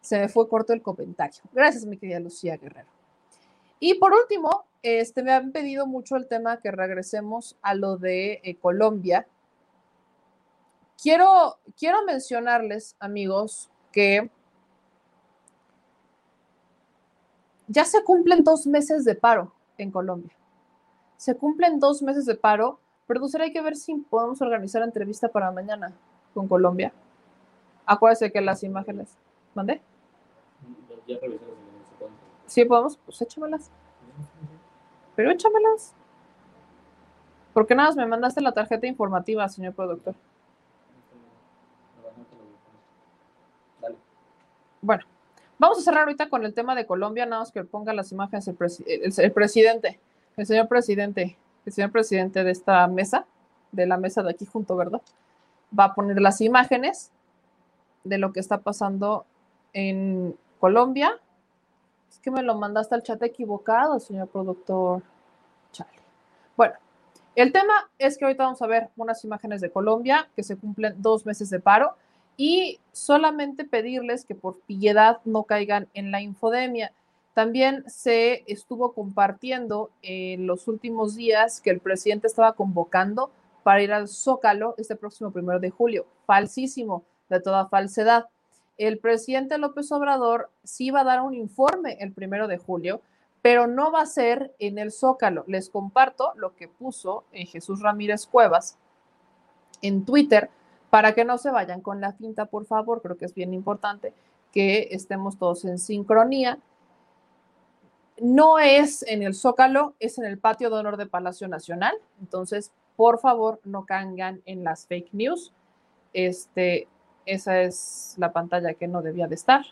Se me fue corto el comentario. Gracias, mi querida Lucía Guerrero. Y por último, este, me han pedido mucho el tema que regresemos a lo de eh, Colombia Quiero, quiero mencionarles, amigos, que ya se cumplen dos meses de paro en Colombia. Se cumplen dos meses de paro. Producer, hay que ver si podemos organizar entrevista para mañana con Colombia. Acuérdense que las imágenes. ¿Mandé? Ya Sí, podemos. Pues échamelas. Pero échamelas. ¿Por qué nada más me mandaste la tarjeta informativa, señor productor? Bueno, vamos a cerrar ahorita con el tema de Colombia, nada más que ponga las imágenes el, presidente, el señor presidente, el señor presidente de esta mesa, de la mesa de aquí junto, ¿verdad? Va a poner las imágenes de lo que está pasando en Colombia. Es que me lo mandaste al chat equivocado, señor productor. Chale. Bueno, el tema es que ahorita vamos a ver unas imágenes de Colombia que se cumplen dos meses de paro y solamente pedirles que por piedad no caigan en la infodemia. También se estuvo compartiendo en los últimos días que el presidente estaba convocando para ir al Zócalo este próximo primero de julio. Falsísimo, de toda falsedad. El presidente López Obrador sí va a dar un informe el primero de julio, pero no va a ser en el Zócalo. Les comparto lo que puso en Jesús Ramírez Cuevas en Twitter para que no se vayan con la finta, por favor, creo que es bien importante que estemos todos en sincronía. No es en el Zócalo, es en el patio de honor de Palacio Nacional. Entonces, por favor, no caigan en las fake news. Este, esa es la pantalla que no debía de estar.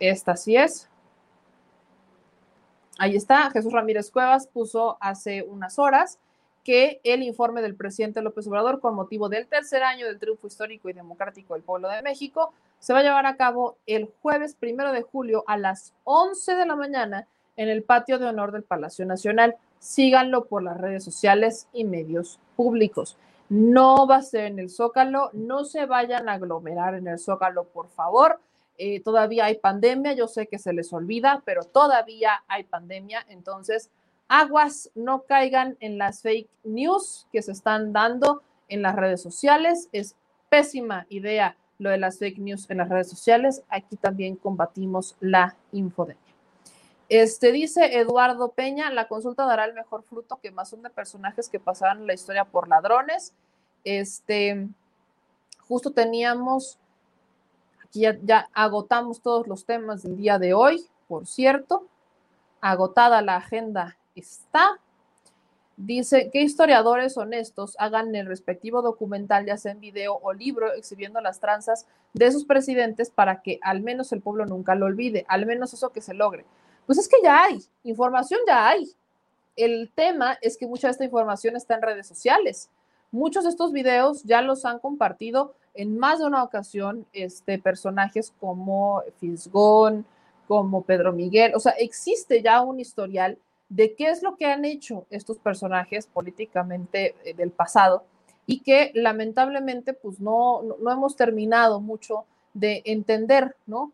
Esta sí es. Ahí está, Jesús Ramírez Cuevas puso hace unas horas que el informe del presidente López Obrador con motivo del tercer año del triunfo histórico y democrático del pueblo de México se va a llevar a cabo el jueves primero de julio a las 11 de la mañana en el patio de honor del Palacio Nacional. Síganlo por las redes sociales y medios públicos. No va a ser en el Zócalo, no se vayan a aglomerar en el Zócalo, por favor. Eh, todavía hay pandemia, yo sé que se les olvida, pero todavía hay pandemia, entonces aguas no caigan en las fake news que se están dando en las redes sociales. Es pésima idea lo de las fake news en las redes sociales, aquí también combatimos la infodemia. Este dice Eduardo Peña, la consulta dará el mejor fruto que más son de personajes que pasaban la historia por ladrones. Este, justo teníamos, aquí ya, ya agotamos todos los temas del día de hoy, por cierto, agotada la agenda está. Dice que historiadores honestos hagan el respectivo documental, ya sea en video o libro, exhibiendo las tranzas de sus presidentes para que al menos el pueblo nunca lo olvide, al menos eso que se logre. Pues es que ya hay, información ya hay. El tema es que mucha de esta información está en redes sociales. Muchos de estos videos ya los han compartido en más de una ocasión este, personajes como Fisgón, como Pedro Miguel. O sea, existe ya un historial de qué es lo que han hecho estos personajes políticamente eh, del pasado y que lamentablemente pues no, no, hemos terminado mucho de entender, ¿no?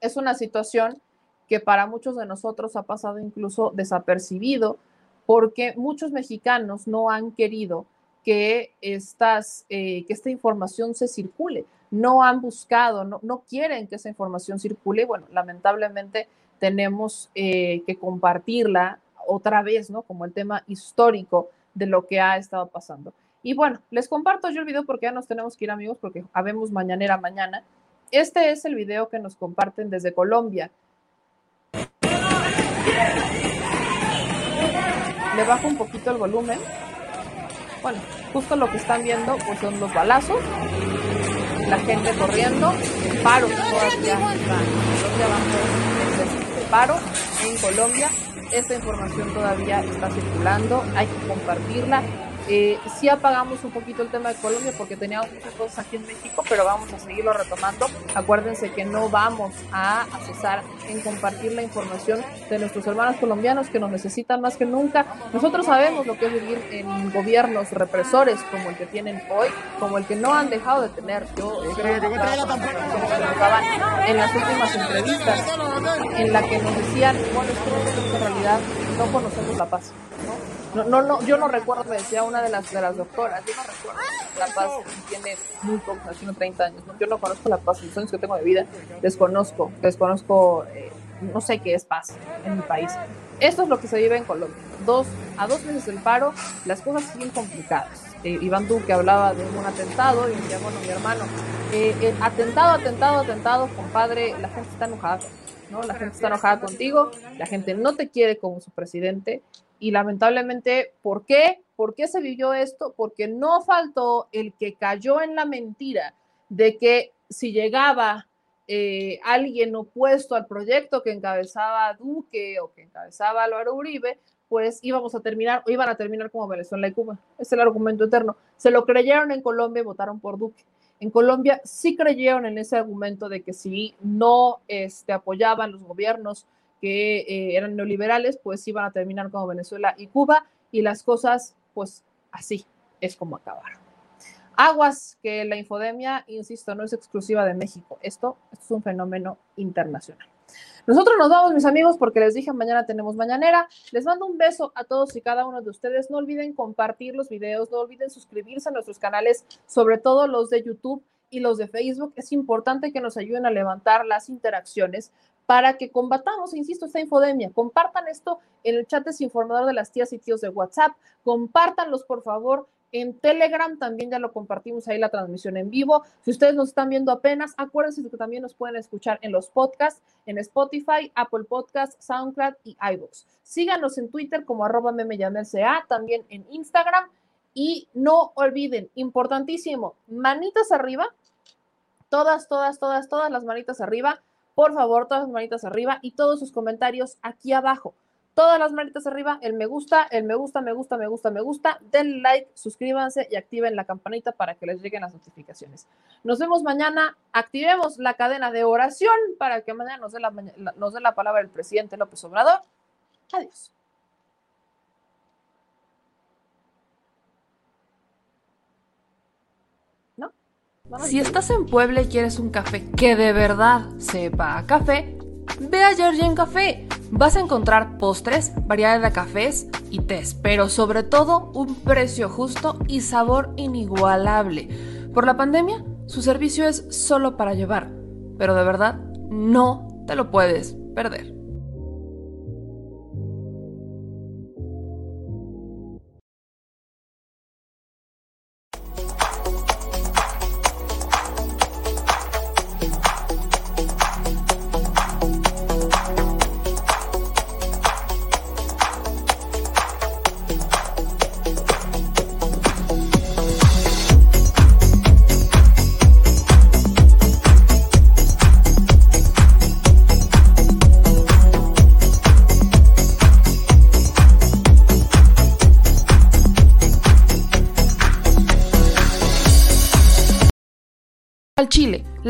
Es una situación que para muchos de nosotros ha pasado incluso desapercibido, porque muchos mexicanos no han querido que, estas, eh, que esta información se circule, no han buscado, no, no, quieren que esa información circule. Bueno, lamentablemente tenemos eh, que compartirla otra vez, ¿no? Como el tema histórico de lo que ha estado pasando. Y bueno, les comparto yo el video porque ya nos tenemos que ir amigos porque habemos mañanera mañana. Este es el video que nos comparten desde Colombia. Le bajo un poquito el volumen. Bueno, justo lo que están viendo pues son los balazos, la gente corriendo, el paro todavía está, de paro en Colombia. Esta información todavía está circulando, hay que compartirla. Eh, sí apagamos un poquito el tema de Colombia porque teníamos muchas cosas aquí en México, pero vamos a seguirlo retomando. Acuérdense que no vamos a cesar en compartir la información de nuestros hermanos colombianos que nos necesitan más que nunca. Nosotros sabemos lo que es vivir en gobiernos represores como el que tienen hoy, como el que no han dejado de tener. Yo creo que en las últimas entrevistas en la que nos decían, bueno, es que en realidad no conocemos la paz. ¿no? No, no, no, yo no recuerdo, me decía una de las, de las doctoras, yo no recuerdo. La Paz tiene muy pocos, tiene 30 años. ¿no? Yo no conozco La Paz, los años que tengo de vida, desconozco, desconozco, eh, no sé qué es paz en mi país. Esto es lo que se vive en Colombia. Dos, a dos meses del paro, las cosas siguen complicadas. Eh, Iván Duque hablaba de un atentado y decía, bueno, mi hermano, eh, eh, atentado, atentado, atentado, compadre, la gente está enojada, ¿no? La gente está enojada contigo, la gente no te quiere como su presidente y lamentablemente, ¿por qué? ¿Por qué se vivió esto? Porque no faltó el que cayó en la mentira de que si llegaba eh, alguien opuesto al proyecto que encabezaba Duque o que encabezaba Álvaro Uribe, pues íbamos a terminar, o iban a terminar como Venezuela y Cuba. Es el argumento eterno. Se lo creyeron en Colombia y votaron por Duque. En Colombia sí creyeron en ese argumento de que si no este, apoyaban los gobiernos que eh, eran neoliberales, pues iban a terminar como Venezuela y Cuba, y las cosas, pues así es como acabaron. Aguas, que la infodemia, insisto, no es exclusiva de México, esto, esto es un fenómeno internacional. Nosotros nos vamos, mis amigos, porque les dije mañana tenemos mañanera. Les mando un beso a todos y cada uno de ustedes. No olviden compartir los videos, no olviden suscribirse a nuestros canales, sobre todo los de YouTube y los de Facebook. Es importante que nos ayuden a levantar las interacciones para que combatamos, insisto, esta infodemia. Compartan esto en el chat desinformador de las tías y tíos de WhatsApp. Compártanlos, por favor. En Telegram también ya lo compartimos ahí la transmisión en vivo. Si ustedes nos están viendo apenas, acuérdense de que también nos pueden escuchar en los podcasts, en Spotify, Apple Podcasts, SoundCloud y iVoox. Síganos en Twitter como arroba memeyamelca, también en Instagram. Y no olviden, importantísimo, manitas arriba. Todas, todas, todas, todas las manitas arriba por favor, todas las manitas arriba y todos sus comentarios aquí abajo. Todas las manitas arriba, el me gusta, el me gusta, me gusta, me gusta, me gusta. Denle like, suscríbanse y activen la campanita para que les lleguen las notificaciones. Nos vemos mañana. Activemos la cadena de oración para que mañana nos dé la, nos dé la palabra el presidente López Obrador. Adiós. Si estás en Puebla y quieres un café que de verdad sepa a café, ve a Georgian Café. Vas a encontrar postres, variedad de cafés y tés, pero sobre todo un precio justo y sabor inigualable. Por la pandemia, Su servicio es solo para llevar, pero de verdad no te lo puedes perder.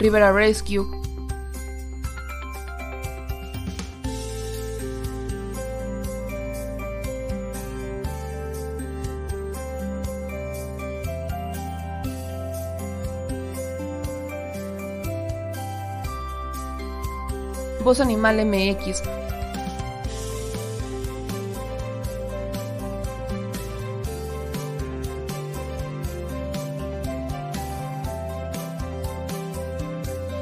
Rivera Rescue. Voz Animal MX.